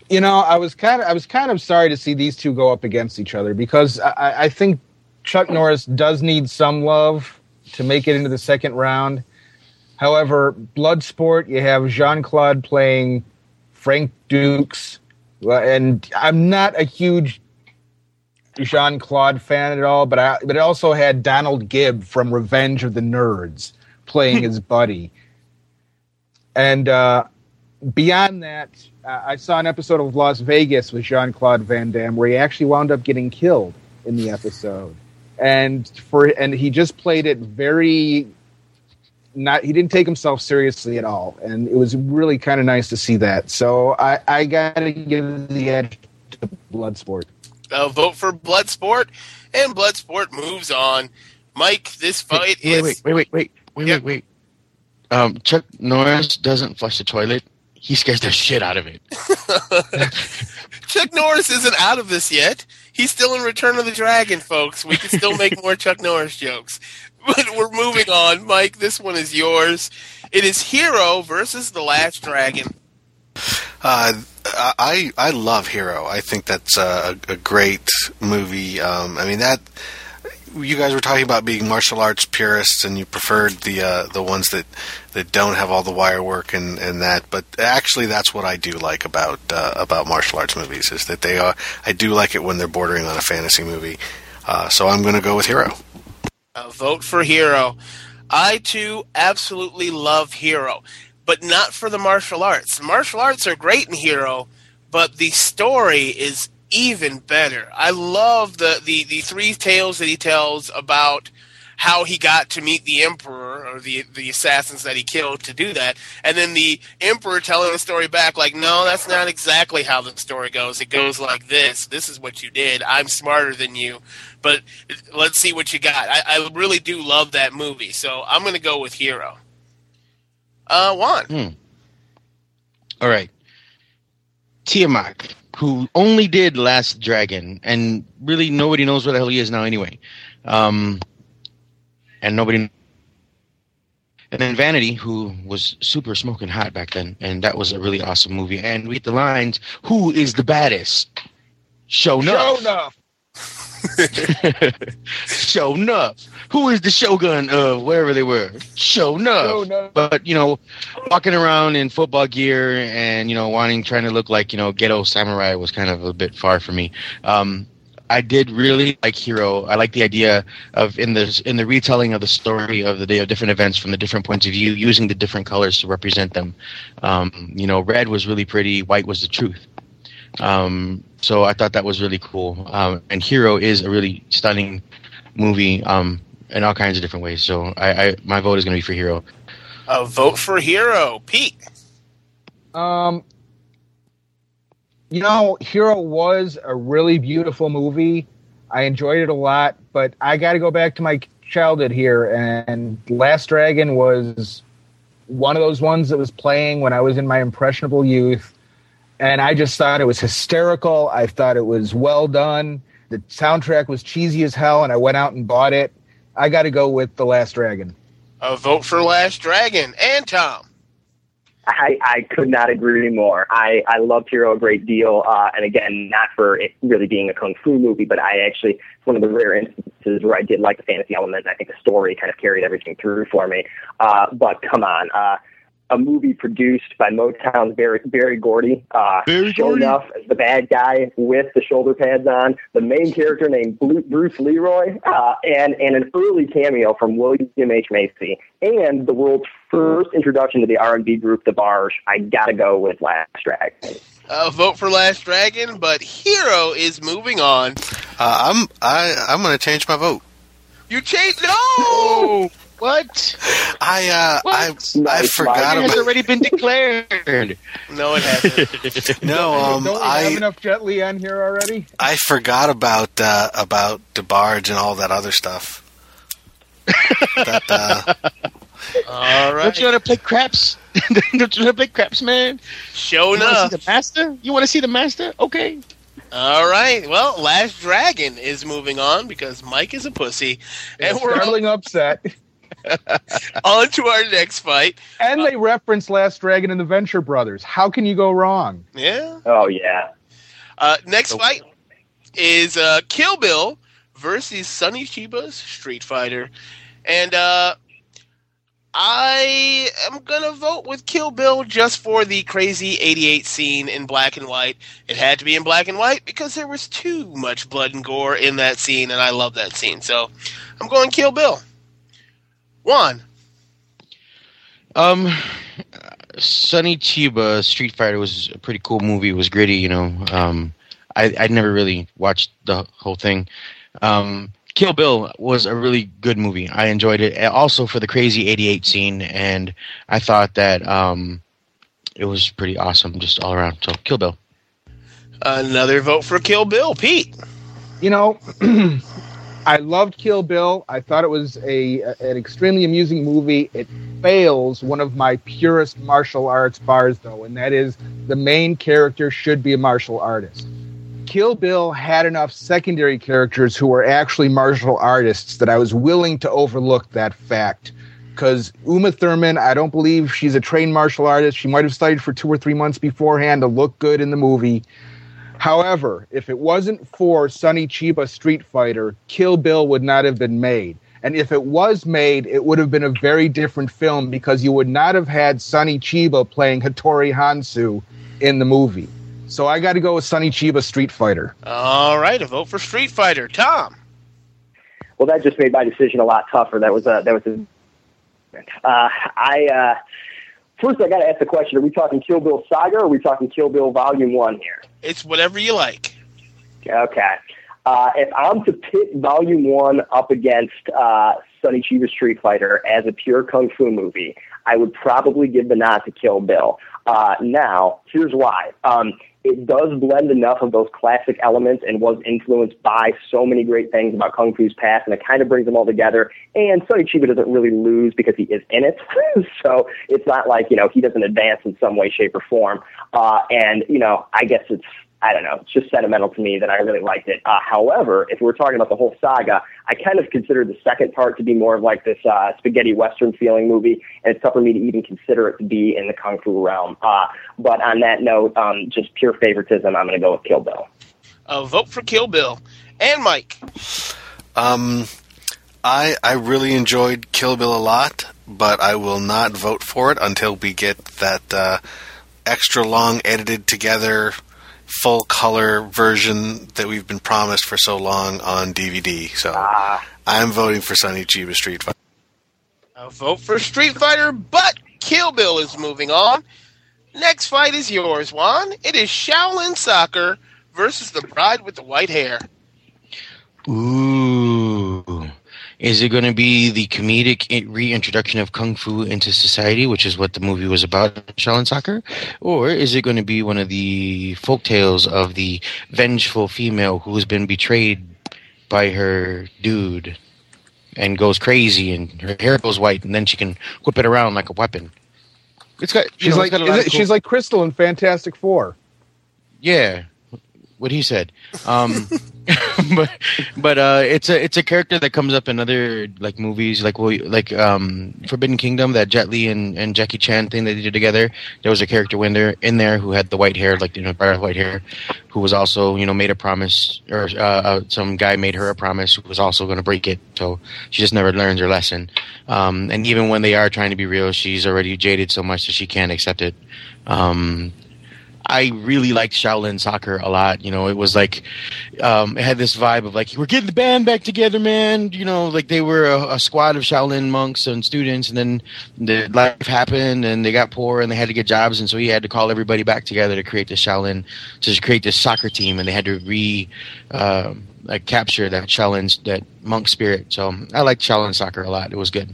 You know, I was kind of I was kind of sorry to see these two go up against each other because I, I think Chuck Norris does need some love to make it into the second round. However, Bloodsport, you have Jean Claude playing Frank Dux, and I'm not a huge Jean Claude fan at all, but I but it also had Donald Gibb from Revenge of the Nerds playing [laughs] his buddy. And uh, beyond that, uh, I saw an episode of Las Vegas with Jean Claude Van Damme where he actually wound up getting killed in the episode, and for and he just played it very. Not he didn't take himself seriously at all, and it was really kind of nice to see that. So I I gotta give the edge to Bloodsport. A vote for Bloodsport, and Bloodsport moves on. Mike, this fight wait, is. wait, wait, wait, wait, wait, wait, wait. Um, Chuck Norris doesn't flush the toilet. He scares the shit out of it. [laughs] Chuck Norris isn't out of this yet. He's still in Return of the Dragon, folks. We can still make more Chuck Norris jokes. [laughs] But we're moving on. Mike, this one is yours. It is Hero versus the Last Dragon. Uh, I I love Hero. I think that's a, a great movie. Um, I mean that you guys were talking about being martial arts purists, and you preferred the uh, the ones that, that don't have all the wire work and, and that. But actually, that's what I do like about uh, about martial arts movies is that they are. I do like it when they're bordering on a fantasy movie. Uh, so I'm going to go with Hero. Uh, vote for Hero. I too absolutely love Hero, but not for the martial arts. Martial arts are great in Hero, but the story is even better. I love the, the, the three tales that he tells about how he got to meet the emperor or the the assassins that he killed to do that, and then the emperor telling the story back like, no, that's not exactly how the story goes. It goes like this. This is what you did. I'm smarter than you, but let's see what you got. I, I really do love that movie, so I'm to go with Hero. Uh, Juan. Hmm. All right. Tiamat, who only did Last Dragon, and really nobody knows where the hell he is now anyway. Um, and nobody. And then Vanity, who was super smoking hot back then, and that was a really awesome movie. And we the lines: "Who is the baddest?" Show Sho'nuff. [laughs] Sho'nuff. Who is the shogun of wherever they were? Sho'nuff. But you know, walking around in football gear and you know wanting trying to look like you know ghetto samurai was kind of a bit far for me. Um, I did really like Hero. I like the idea of in the in the retelling of the story of the day of different events from the different points of view, using the different colors to represent them. Um, you know, red was really pretty, white was the truth. Um, so I thought that was really cool. Um, and Hero is a really stunning movie um, in all kinds of different ways. So I, I my vote is going to be for Hero. Uh, vote for Hero. Pete. Um, you know, Hero was a really beautiful movie. I enjoyed it a lot, but I got to go back to my childhood here. And Last Dragon was one of those ones that was playing when I was in my impressionable youth. And I just thought it was hysterical. I thought it was well done. The soundtrack was cheesy as hell, and I went out and bought it. I got to go with The Last Dragon. A vote for Last Dragon. And Tom. I, I could not agree more. I, I loved Hero a great deal. Uh, and again, not for it really being a kung fu movie, but I actually, it's one of the rare instances where I did like the fantasy element. I think the story kind of carried everything through for me. Uh, but come on, uh, a movie produced by Motown's Berry, Berry Gordy, uh, Berry show Gordy. enough as the bad guy with the shoulder pads on, the main character named Bruce Leroy, uh, and, and an early cameo from William H. Macy, and the world's first introduction to the R&B group, DeBarge. I gotta go with Last Dragon. Uh, vote for Last Dragon, but Hero is moving on. Uh, I'm I I'm going to change my vote. You changed. No! [laughs] What? I uh, I I Nice, forgot Mike. It has about already been declared. no, it hasn't. [laughs] no um Don't we have I enough Jet Li on here already? I forgot about uh, about DeBarge and all that other stuff. that uh, All right. Don't you want to play craps? [laughs] Don't you want to play craps, man? Show You want enough. see the master? You want to see the master? Okay. All right. Well, Last Dragon is moving on because Mike is a pussy, and we're Startling upset. [laughs] on to our next fight. And they reference Last Dragon and the Venture Brothers. How can you go wrong? Yeah. Oh, yeah. Uh, next fight is uh, Kill Bill versus Sonny Chiba's Street Fighter, and uh, I am gonna vote with Kill Bill just for the crazy '88 scene in black and white. It had to be in black and white because there was too much blood and gore in that scene, and I love that scene. So I'm going Kill Bill. One. Um, Sonny Chiba Street Fighter was a pretty cool movie. It was gritty, you know. Um, I I'd never really watched the whole thing. Um, Kill Bill was a really good movie. I enjoyed it. Also for the crazy '88 scene, and I thought that um, it was pretty awesome just all around. So Kill Bill. Another vote for Kill Bill. Pete. You know, [clears throat] I loved Kill Bill. I thought it was a an extremely amusing movie. It fails one of my purest martial arts bars, though, and that is the main character should be a martial artist. Kill Bill had enough secondary characters who were actually martial artists that I was willing to overlook that fact. because Uma Thurman, I don't believe she's a trained martial artist. She might have studied for two or three months beforehand to look good in the movie. However, if it wasn't for Sonny Chiba Street Fighter, Kill Bill would not have been made. And if it was made, it would have been a very different film because you would not have had Sonny Chiba playing Hattori Hanzo in the movie. So I got to go with Sonny Chiba Street Fighter. All right, a vote for Street Fighter. Tom. Well, that just made my decision a lot tougher. That was a that was a. Uh, I uh, first I got to ask the question: Are we talking Kill Bill Saga or are we talking Kill Bill Volume One here? It's whatever you like. Okay. Uh, if I'm to pit Volume One up against uh, Sonny Chiba Street Fighter as a pure kung fu movie, I would probably give the nod to Kill Bill. Uh, now, here's why. Um, it does blend enough of those classic elements and was influenced by so many great things about Kung Fu's past, and it kind of brings them all together. And Sonny Chiba doesn't really lose because he is in it, [laughs] so it's not like you know he doesn't advance in some way, shape, or form. Uh, and you know, I guess it's I don't know, it's just sentimental to me that I really liked it. Uh, however, if we're talking about the whole saga, I kind of consider the second part to be more of like this uh, spaghetti western feeling movie, and it's tough for me to even consider it to be in the kung fu realm. Uh, but on that note, um, just pure favoritism, I'm going to go with Kill Bill. A vote for Kill Bill. And Mike. Um, I I really enjoyed Kill Bill a lot, but I will not vote for it until we get that uh, extra long edited together full color version that we've been promised for so long on DVD. So ah. I'm voting for Sonny Chiba Street Fighter. A vote for Street Fighter, but Kill Bill is moving on. Next fight is yours, Juan. It is Shaolin Soccer versus the Bride with the White Hair. Ooh. Is it going to be the comedic reintroduction of Kung Fu into society, which is what the movie was about, Shaolin Soccer? Or is it going to be one of the folk tales of the vengeful female who has been betrayed by her dude and goes crazy and her hair goes white and then she can whip it around like a weapon? It's got, She's know, like got it- cool- she's like Crystal in Fantastic Four. Yeah, what he said. Um, [laughs] but but uh, it's a it's a character that comes up in other like movies, like like um, Forbidden Kingdom, that Jet Li and, and Jackie Chan thing that they did together. There was a character in there in there who had the white hair, like you know, bright white hair, who was also you know made a promise, or uh, uh, some guy made her a promise who was also going to break it. So she just never learns her lesson. Um, and even when they are trying to be real, she's already jaded so much that she can't accept it. Um, I really liked Shaolin Soccer a lot. You know, it was like um, it had this vibe of like we're getting the band back together, man. You know, like they were a, a squad of Shaolin monks and students, and then the life happened, and they got poor, and they had to get jobs, and so he had to call everybody back together to create the Shaolin, to create this soccer team, and they had to re. Uh, like capture that Shaolin, that monk spirit. So I liked Shaolin Soccer a lot. It was good.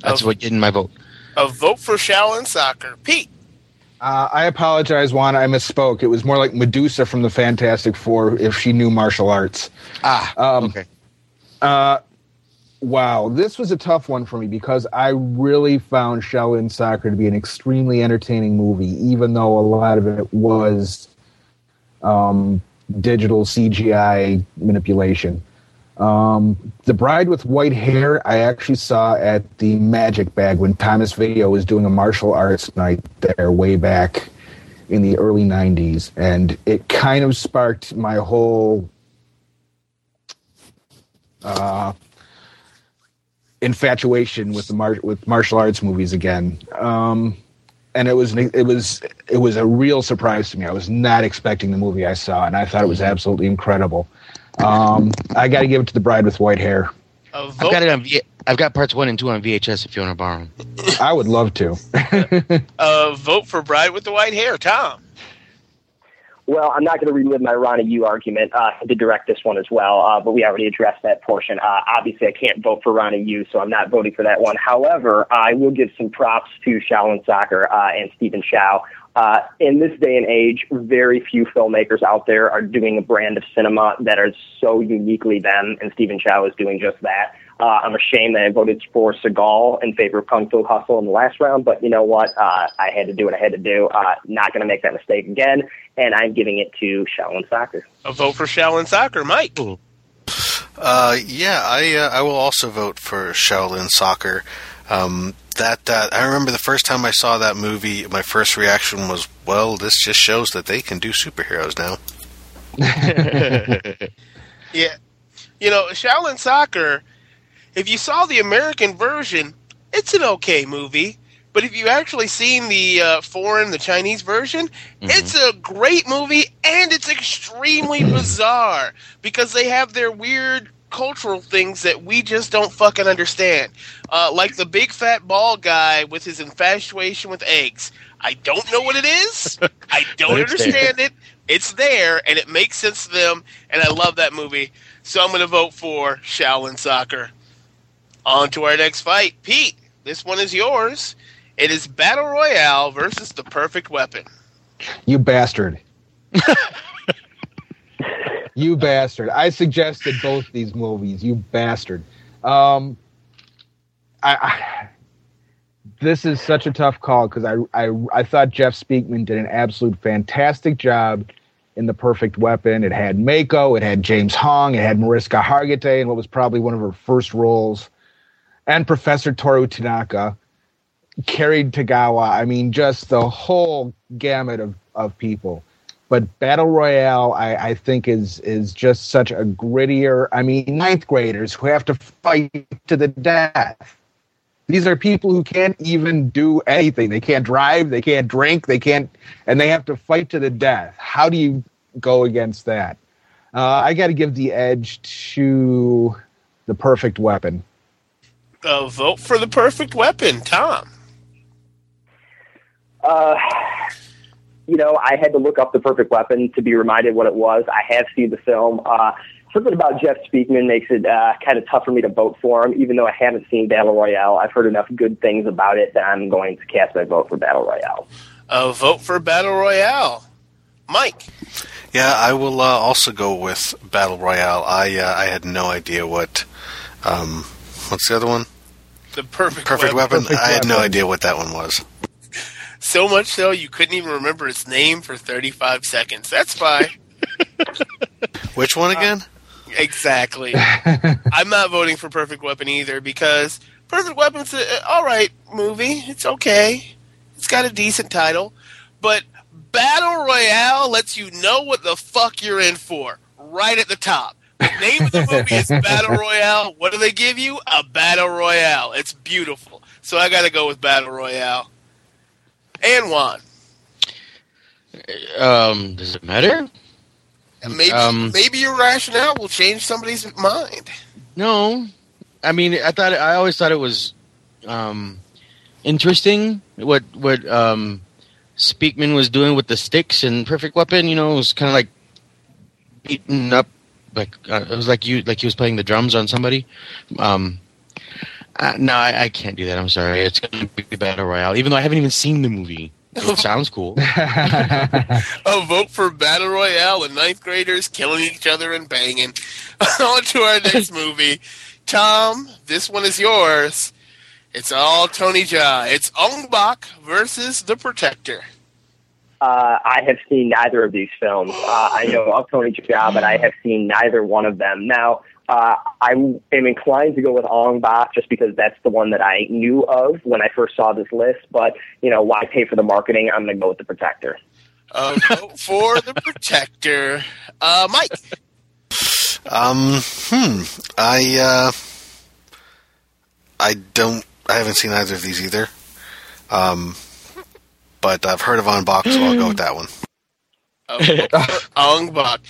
That's what getting my vote. A vote for Shaolin Soccer. Pete. Uh, I apologize, Juan. I misspoke. It was more like Medusa from the Fantastic Four if she knew martial arts. Ah, Um, okay. Uh, wow, this was a tough one for me because I really found Shell Shaolin Soccer to be an extremely entertaining movie, even though a lot of it was um, digital CGI manipulation. Um, the Bride with White Hair, I actually saw at the Magic Bag when Thomas Video was doing a martial arts night there way back in the early 90s. And it kind of sparked my whole uh, infatuation with the mar- with martial arts movies again. Um, and it was it was it was a real surprise to me. I was not expecting the movie I saw, and I thought it was absolutely incredible. Um, I got to give it to the Bride with White Hair. I've got it on. V- I've got parts one and two on VHS if you want to borrow 'em. [laughs] I would love to. [laughs] a vote for Bride with the White Hair. Tom. Well, I'm not going to relive my Ronnie Yu argument. Uh, I did direct this one as well, uh, but we already addressed that portion. Uh, obviously, I can't vote for Ronnie Yu, so I'm not voting for that one. However, I will give some props to Shaolin Soccer uh, and Stephen Chow. Uh, in this day and age, very few filmmakers out there are doing a brand of cinema that is so uniquely them, and Stephen Chow is doing just that. Uh, I'm ashamed that I voted for Seagal in favor of Kung Fu Hustle in the last round, but you know what? Uh, I had to do what I had to do. Uh, not going to make that mistake again, and I'm giving it to Shaolin Soccer. A vote for Shaolin Soccer. Mike. Uh, yeah, I uh, I will also vote for Shaolin Soccer. Um, that uh, I remember the first time I saw that movie, my first reaction was, "Well, this just shows that they can do superheroes now." [laughs] Yeah. You know, Shaolin Soccer, if you saw the American version, it's an okay movie. But if you actually seen the uh, foreign, the Chinese version, it's a great movie and it's extremely [clears throat] bizarre because they have their weird cultural things that we just don't fucking understand. Uh, like the big fat bald guy with his infatuation with eggs. I don't know what it is. [laughs] I don't But there. understand it. It's there and it makes sense to them, and I love that movie. So I'm going to vote for Shaolin Soccer. On to our next fight. Pete, this one is yours. It is Battle Royale versus The Perfect Weapon. You bastard. [laughs] you bastard. I suggested both these movies. You bastard. Um, I, I this is such a tough call because I, I I thought Jeff Speakman did an absolute fantastic job in The Perfect Weapon. It had Mako, it had James Hong, it had Mariska Hargitay in what was probably one of her first roles, and Professor Toru Tanaka Cary Tagawa. I mean, just the whole gamut of, of people. But Battle Royale, I, I think, is is just such a grittier. I mean, ninth graders who have to fight to the death. These are people who can't even do anything. They can't drive. They can't drink. They can't, and they have to fight to the death. How do you go against that? Uh, I got to give the edge to the Perfect Weapon. Uh, vote for The Perfect Weapon. Tom. Uh, you know, I had to look up the perfect weapon to be reminded what it was. I have seen the film. Uh, something about Jeff Speakman makes it uh, kind of tough for me to vote for him, even though I haven't seen Battle Royale. I've heard enough good things about it that I'm going to cast my vote for Battle Royale. Uh, vote for Battle Royale. Mike. Yeah, I will uh, also go with Battle Royale. I uh, I had no idea what um, what's the other one? The Perfect, Perfect Weapon. Perfect I had no idea what that one was. So much so you couldn't even remember its name for 35 seconds. That's fine. [laughs] Which one again? Uh, exactly. [laughs] I'm not voting for Perfect Weapon either because Perfect Weapon's an all right movie. It's okay. It's got a decent title, but Battle Royale lets you know what the fuck you're in for right at the top. The name of the movie is Battle [laughs] Royale. What do they give you? A Battle Royale. It's beautiful. So I got to go with Battle Royale. And Juan. Um, does it matter? And maybe Um, maybe your rationale will change somebody's mind. No, I mean, I thought I always thought it was um, interesting what what um, Speakman was doing with the sticks and Perfect Weapon. You know, it was kind of like beating up, like uh, it was like you like he was playing the drums on somebody. Um, uh, no, I, I can't do that. I'm sorry. It's going to be Battle Royale, even though I haven't even seen the movie. It [laughs] sounds cool. A vote for Battle Royale and ninth graders killing each other and banging. [laughs] On to our next [laughs] movie. Tom, this one is yours. It's all Tony Jaa. It's Ong Bak versus The Protector. Uh, I have seen neither of these films. Uh, I know of Tony Jaa, but I have seen neither one of them. Now, uh, I am inclined to go with Ong Bak just because that's the one that I knew of when I first saw this list. But you know, why pay for the marketing? I'm going to go with the Protector. A vote for The Protector. Uh, Mike. Um, hmm. I uh, I don't. I haven't seen either of these either. Um, but I've heard of Ong Bak, so I'll go with that one. A vote Ong [laughs] Bak.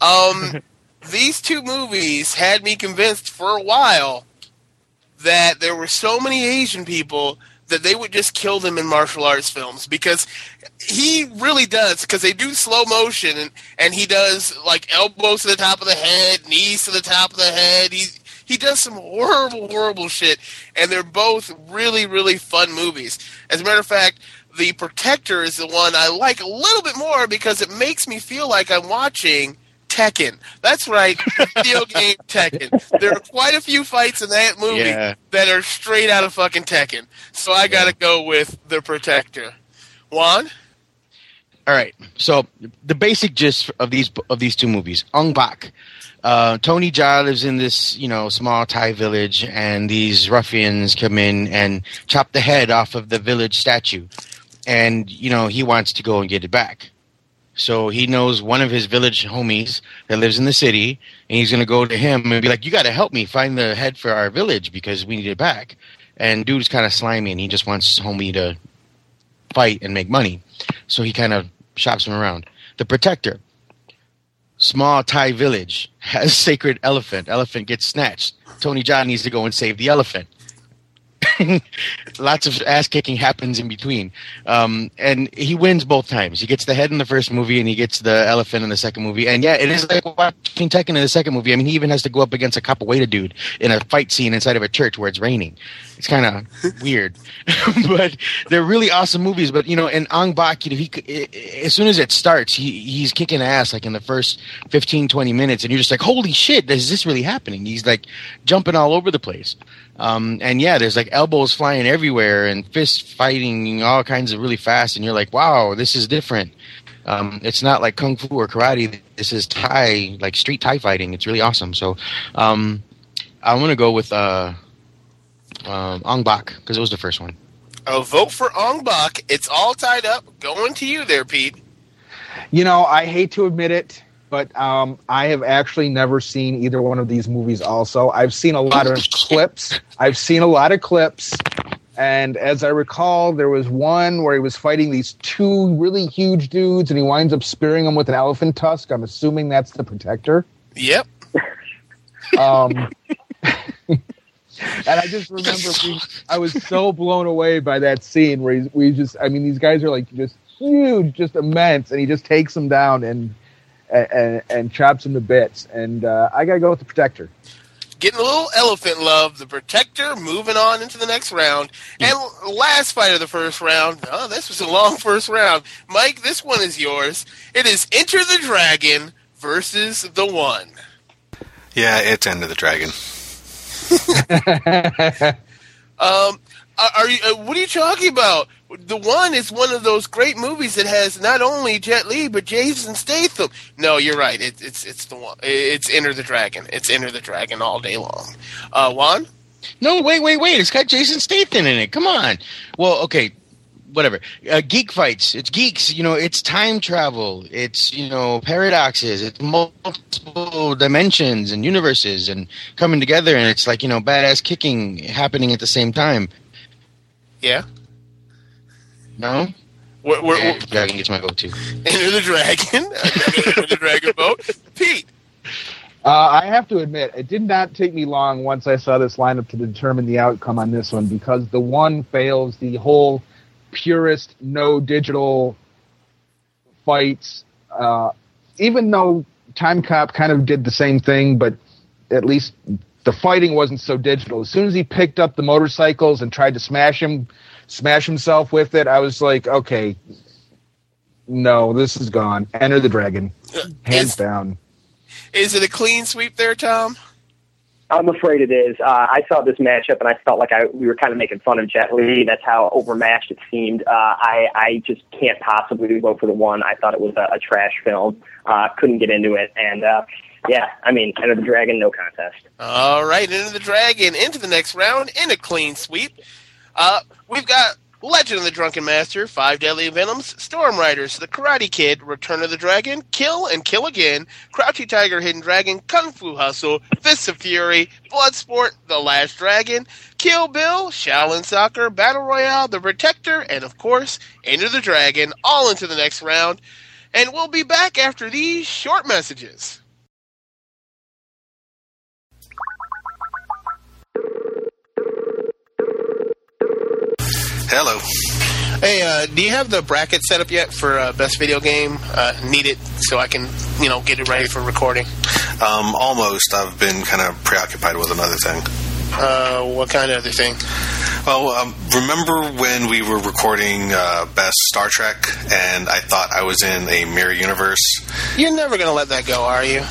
Um, these two movies had me convinced for a while that there were so many Asian people that they would just kill them in martial arts films because he really does because they do slow motion and, and he does like elbows to the top of the head, knees to the top of the head. He he does some horrible, horrible shit, and they're both really, really fun movies. As a matter of fact, The Protector is the one I like a little bit more because it makes me feel like I'm watching Tekken. That's right, video [laughs] game Tekken. There are quite a few fights in that movie Yeah. that are straight out of fucking Tekken. So I got to go with The Protector. Juan? All right. So the basic gist of these of these two movies, Ong Bak. uh, Tony Jaa lives in this, you know, small Thai village, and these ruffians come in and chop the head off of the village statue, and you know he wants to go and get it back. So he knows one of his village homies that lives in the city, and he's going to go to him and be like, "You got to help me find the head for our village because we need it back." And dude's kind of slimy, and he just wants homie to fight and make money. So he kind of shops him around. The protector, small Thai village, [laughs] has sacred elephant. Elephant gets snatched. Tony Jaa needs to go and save the elephant. [laughs] Lots of ass kicking happens in between, um, and he wins both times. He gets the head in the first movie, and he gets the elephant in the second movie. And yeah, it is like watching Tekken in the second movie. I mean, he even has to go up against a capoeira dude in a fight scene inside of a church where it's raining. It's kind of [laughs] weird, [laughs] but they're really awesome movies. But you know, in Ong Bak, you know, he c- i- i- as soon as it starts, he he's kicking ass like in the first 15, 20 minutes, and you're just like, holy shit, is this really happening? He's like jumping all over the place. Um, and yeah, there's like elbows flying everywhere and fists fighting all kinds of really fast, and you're like, wow, this is different. Um, it's not like kung fu or karate. This is Thai, like street Thai fighting. It's really awesome. So, um, I want to go with uh, um, Ong Bak because it was the first one. A vote for Ong Bak. It's all tied up. Going to you there, Pete. You know, I hate to admit it, but um, I have actually never seen either one of these movies. Also, I've seen a lot of clips. I've seen a lot of clips, and as I recall, there was one where he was fighting these two really huge dudes, and he winds up spearing them with an elephant tusk. I'm assuming that's the protector. Yep. Um, [laughs] and I just remember being, I was so blown away by that scene where he's, we just, I mean, these guys are like just huge, just immense, and he just takes them down and and, and chops them to bits. And uh, I got to go with the protector. Getting a little elephant love. The Protector moving on into the next round. And last fight of the first round. Oh, this was a long first round. Mike, this one is yours. It is Enter the Dragon versus the One. Yeah, it's Enter the Dragon. [laughs] Um, are are you? Uh, what are you talking about? The one is one of those great movies that has not only Jet Li but Jason Statham. No, you're right. It, it's it's the one. It's Enter the Dragon. It's Enter the Dragon all day long. Uh, Juan. No, wait, wait, wait! It's got Jason Statham in it. Come on. Well, okay, whatever. Uh, geek fights. It's geeks. You know, it's time travel. It's you know paradoxes. It's multiple dimensions and universes and coming together, and it's like you know badass kicking happening at the same time. Yeah. No. We're, we're, Yeah, Dragon gets my vote too. Enter the Dragon. [laughs] Enter the Dragon vote. Pete. Uh, I have to admit, it did not take me long once I saw this lineup to determine the outcome on this one because the one fails the whole purist, no digital fights. Uh, even though Time Cop kind of did the same thing, but at least the fighting wasn't so digital. As soon as he picked up the motorcycles and tried to smash him, smash himself with it, I was like, okay, no, this is gone. Enter the Dragon, hands Is, down. is it a clean sweep there, Tom? I'm afraid it is. Uh, I saw this matchup and I felt like I we were kind of making fun of Jet Li. That's how overmatched it seemed. Uh, I I just can't possibly vote for the one. I thought it was a, a trash film. Uh, couldn't get into it, and uh, yeah, I mean, Enter the Dragon, no contest. All right, into the dragon, into the next round in a clean sweep. Uh, we've got Legend of the Drunken Master, Five Deadly Venoms, Storm Riders, The Karate Kid, Return of the Dragon, Kill and Kill Again, Crouching Tiger, Hidden Dragon, Kung Fu Hustle, Fists of Fury, Bloodsport, The Last Dragon, Kill Bill, Shaolin Soccer, Battle Royale, The Protector, and of course, Enter the Dragon, all into the next round. And we'll be back after these short messages. Hello. Hey, uh, do you have the bracket set up yet for uh, best video game? Uh, need it so I can, you know, get it ready for recording. Um, almost. I've been kind of preoccupied with another thing. Uh, what kind of other thing? Well, um, remember when we were recording uh, Best Star Trek and I thought I was in a mirror universe? You're never gonna let that go, are you?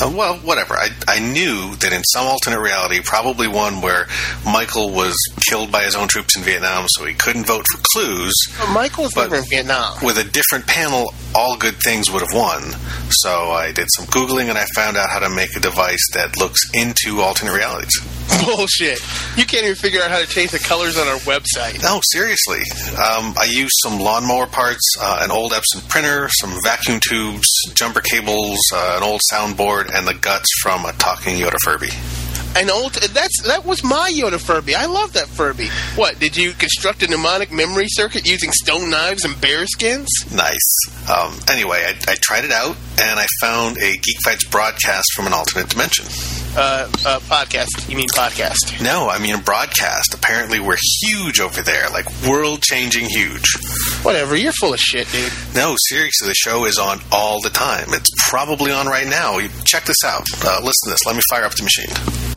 Uh, well, whatever. I, I knew that in some alternate reality, probably one where Michael was killed by his own troops in Vietnam, so he couldn't vote for clues. But Michael was never in Vietnam. With a different panel, all good things would have won. So I did some Googling and I found out how to make a device that looks into alternate realities. [laughs] Bullshit. You can't even figure out how to change the colors on our website. No, seriously. Um, I used some lawnmower parts, uh, an old Epson printer, some vacuum tubes, jumper cables, uh, an old soundboard, and the guts from a talking Yoda Furby. An old that's that was my Yoda Furby. I love that Furby. What did you construct a mnemonic memory circuit using stone knives and bear skins? Nice. Um, anyway, I, I tried it out, and I found a Geek Fights broadcast from an alternate dimension. Uh, uh, podcast. You mean podcast? No, I mean a broadcast. Apparently, we're huge over there, like world changing huge. Whatever. You're full of shit, dude. No, seriously, the show is on all the time. It's probably on right now. Check this out. Uh, listen to this. Let me fire up the machine.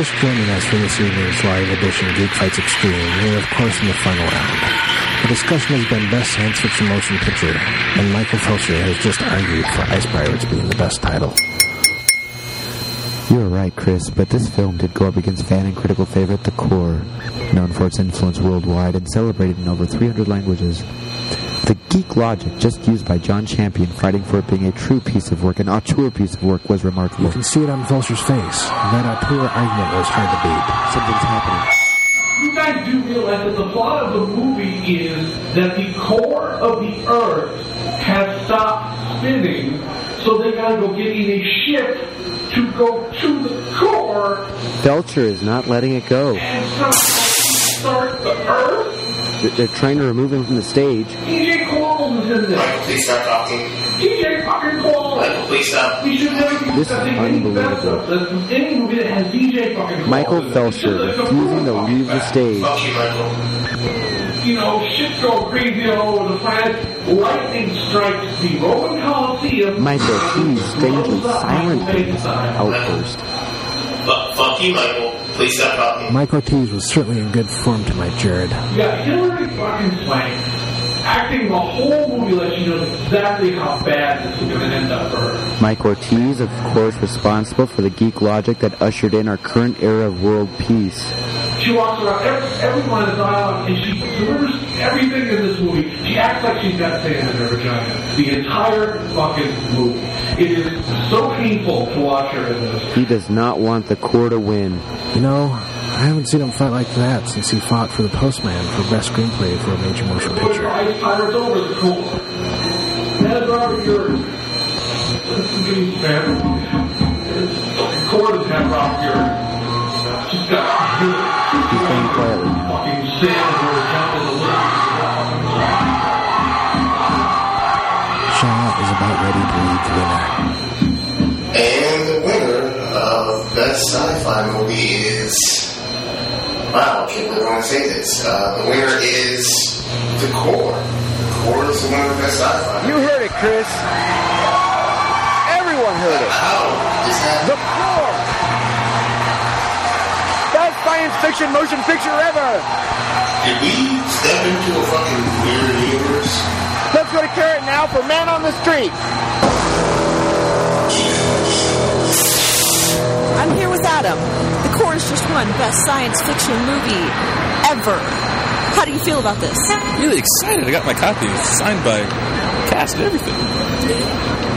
just joining us for this evening's live edition of Geek Fights Extreme. We're, of course, in the final round. The discussion has been Best Science Fiction Motion Picture, and Michael Felcher has just argued for Ice Pirates being the best title. You're right, Chris, but this film did go up against fan and critical favorite The Core, known for its influence worldwide and celebrated in over 300 languages. The geek logic just used by John Champion fighting for it being a true piece of work, an auteur piece of work, was remarkable. You can see it on Felcher's face. That auteur argument was hard to beat. Something's happening. You guys do realize that the plot of the movie is that the core of the Earth has stopped spinning, so they gotta go get in a ship to go to the core Felcher is not letting it go. and somehow start the Earth. They're- They're trying to remove him from the stage. Please stop talking. DJ fucking Qualls. Please stop. We should never This is discussing any best unbelievable. of movie that has DJ fucking Michael. Felcher It's just like a refusing to leave the stage. Fuck you, Michael. you know, shit go crazy all over the planet. Lightning strikes the Roman Colosseum. Michael T's strangely silent outburst. Fuck, fuck you, Michael. Please stop talking. Michael Ortiz was certainly in good form tonight, Jared. You got Hillary fucking Swank acting the whole movie like she knows exactly how bad this is going to end up for her. Mike Ortiz, of course, responsible for the geek logic that ushered in our current era of world peace. She walks around, every, everyone in the dialogue, and she delivers everything in this movie. She acts like she's got sand in her vagina. The entire fucking movie. It is so painful to watch her in this. He does not want the core to win. You know, I haven't seen him fight like that since he fought for the Postman for best screenplay for a major motion picture. He's staying quietly. Shaw is about ready to lead the winner. And the winner of Best Sci-Fi Movie is... Wow, I can't believe I'm going to say this. Uh, the winner is The Core. The Core is the winner of Best Sci-Fi. You heard it, Chris. Everyone heard it. How is that? The core. Best science fiction motion picture ever. Did we step into a fucking weird universe? Let's go to Carrot now for Man on the Street. I'm here with Adam. The Core's just won Best Science Fiction Movie ever. How do you feel about this? Really excited. I got my copy It's signed by cast and everything.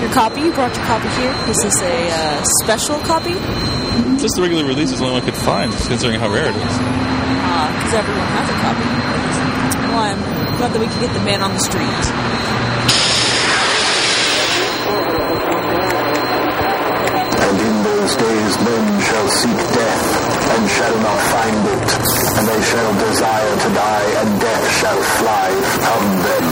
Your copy? You brought your copy here? Is this is a uh, special copy? Just the regular release is the only one I could find, considering how rare it is. Because everyone has a copy. Well, I'm glad that we can get the man on the street. And in those days men shall seek death, and shall not find it, and they shall desire to die, and death shall fly from them.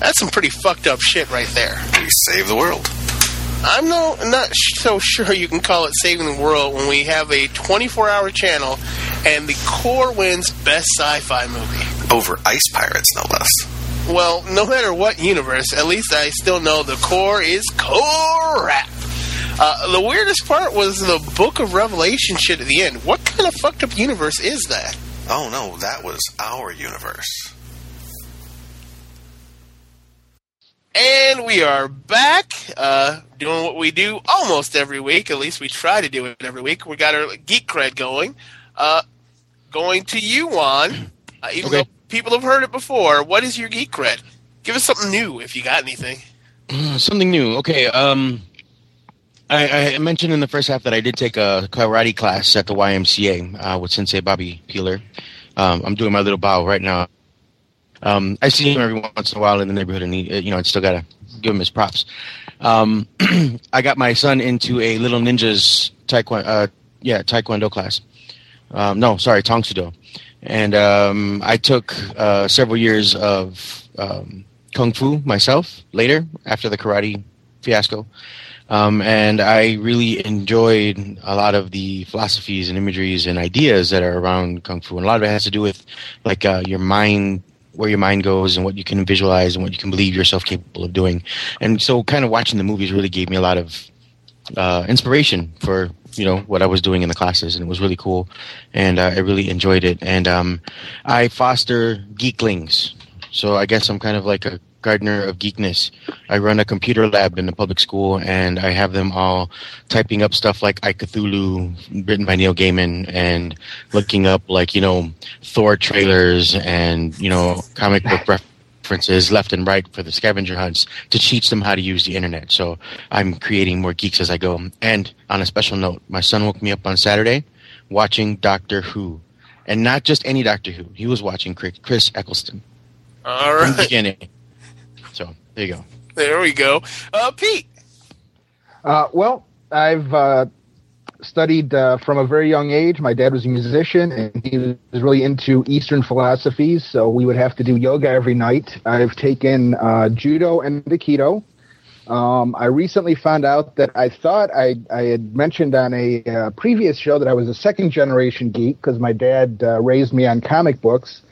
That's some pretty fucked up shit right there. We save the world. I'm no not so sure you can call it saving the world when we have a 24-hour channel and the core wins best sci-fi movie. Over Ice Pirates, no less. Well, no matter what universe, at least I still know the core is crap. Uh, the weirdest part was the Book of Revelation shit at the end. What kind of fucked up universe is that? Oh no, that was our universe. And we are back, uh, doing what we do almost every week. At least we try to do it every week. We got our geek cred going. Uh, going to you, Juan. Uh, even Okay. though people have heard it before, what is your geek cred? Give us something new if you got anything. Uh, Something new. Okay. Um, I, I mentioned in the first half that I did take a karate class at the YMCA uh, with Sensei Bobby Peeler. Um, I'm doing my little bow right now. Um, I see him every once in a while in the neighborhood, and he, uh, you know, I still gotta give him his props. Um, [clears throat] I got my son into a little ninjas taekwondo, uh, yeah, taekwondo class. Um, no, sorry, Tang Soo Do. And um, I took uh, several years of um, kung fu myself later after the karate fiasco. Um, and I really enjoyed a lot of the philosophies and imageries and ideas that are around kung fu. And a lot of it has to do with like uh, your mind, where your mind goes, and what you can visualize and what you can believe yourself capable of doing. And so, kind of watching the movies really gave me a lot of uh, inspiration for you know what I was doing in the classes, and it was really cool, and uh, I really enjoyed it. And um, I foster geeklings, so I guess I'm kind of like a gardener of geekness. I run a computer lab in a public school, and I have them all typing up stuff like I Cthulhu, written by Neil Gaiman, and looking up like you know Thor trailers and you know comic book references [laughs] left and right for the scavenger hunts to teach them how to use the internet. So I'm creating more geeks as I go. And on a special note, my son woke me up on Saturday watching Doctor Who. And not just any Doctor Who. He was watching Chris Chris Eccleston All right. from the beginning. So there you go. there we go. Uh, Pete, Uh, well, I've uh, studied uh, from a very young age. My dad was a musician, and he was really into Eastern philosophies. So we would have to do yoga every night. I've taken uh, judo and aikido. Um, I recently found out that I thought I, I had mentioned on a uh, previous show that I was a second generation geek because my dad uh, raised me on comic books.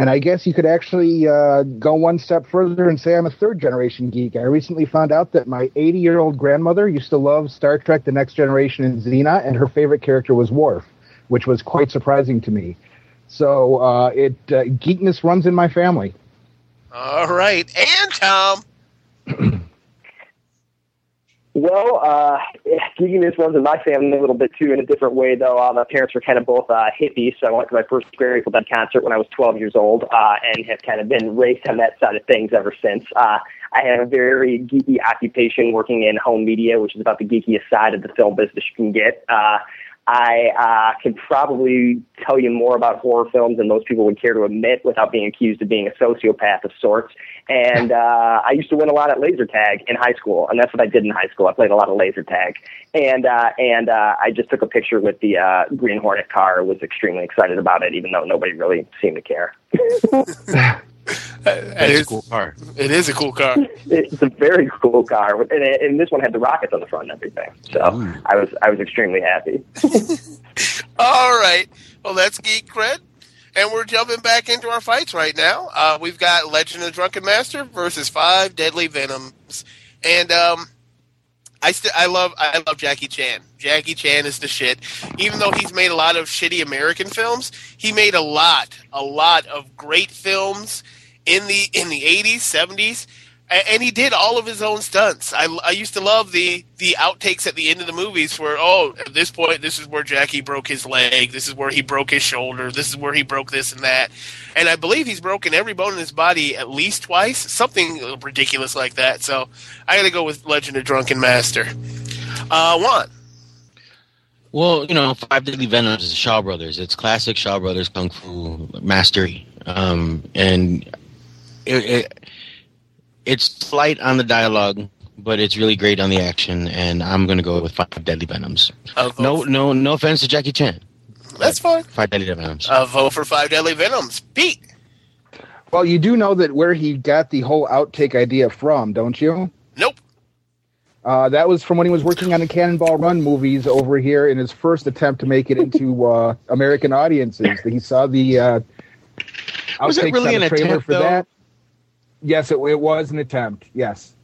And I guess you could actually uh, go one step further and say I'm a third generation geek. I recently found out that my 80 year old grandmother used to love Star Trek The Next Generation and Xena, and her favorite character was Worf, which was quite surprising to me. So uh, it uh, geekness runs in my family. all right, and Tom. [clears throat] Well, uh, geekiness runs in my family a little bit too, in a different way though. Uh, my parents were kind of both uh, hippies, so I went to my first Grateful Dead concert when I was 12 years old, uh, and have kind of been raised on that side of things ever since. Uh, I have a very geeky occupation working in home media, which is about the geekiest side of the film business you can get. Uh, I uh, can probably tell you more about horror films than most people would care to admit without being accused of being a sociopath of sorts. And [laughs] uh, I used to win a lot at laser tag in high school, and that's what I did in high school. I played a lot of laser tag, and uh, and uh, I just took a picture with the uh, Green Hornet car. Was extremely excited about it, even though nobody really seemed to care. [laughs] [laughs] It's a cool car. It is a cool car. it's a very cool car, and, and this one had the rockets on the front and everything. So I was I was extremely happy. [laughs] [laughs] All right. Well, that's Geek Cred. And we're jumping back into our fights right now. Uh, we've got Legend of the Drunken Master versus Five Deadly Venoms. And um, I st- I love I love Jackie Chan. Jackie Chan is the shit. Even though he's made a lot of shitty American films, he made a lot, a lot of great films in the in the 80s, 70s. And he did all of his own stunts. I, I used to love the the outtakes at the end of the movies where oh at this point this is where Jackie broke his leg, this is where he broke his shoulder, this is where he broke this and that, and I believe he's broken every bone in his body at least twice, something ridiculous like that. So I got to go with Legend of Drunken Master. Uh, Juan. Well, you know, Five Deadly Venoms is Shaw Brothers. It's classic Shaw Brothers kung fu mastery, um, and it, it, it's light on the dialogue, but it's really great on the action, and I'm gonna go with Five Deadly Venoms. A vote No, no, no offense to Jackie Chan. That's fine. Five Deadly Venoms. A vote for Five Deadly Venoms. Pete. Well, you do know that where he got the whole outtake idea from, don't you? Nope. Uh, that was from when he was working on the Cannonball Run movies over here in his first attempt to make it into [laughs] uh, American audiences. He saw the uh, Was it really on the an trailer attempt, for though? that. Yes, it, it was an attempt. Yes,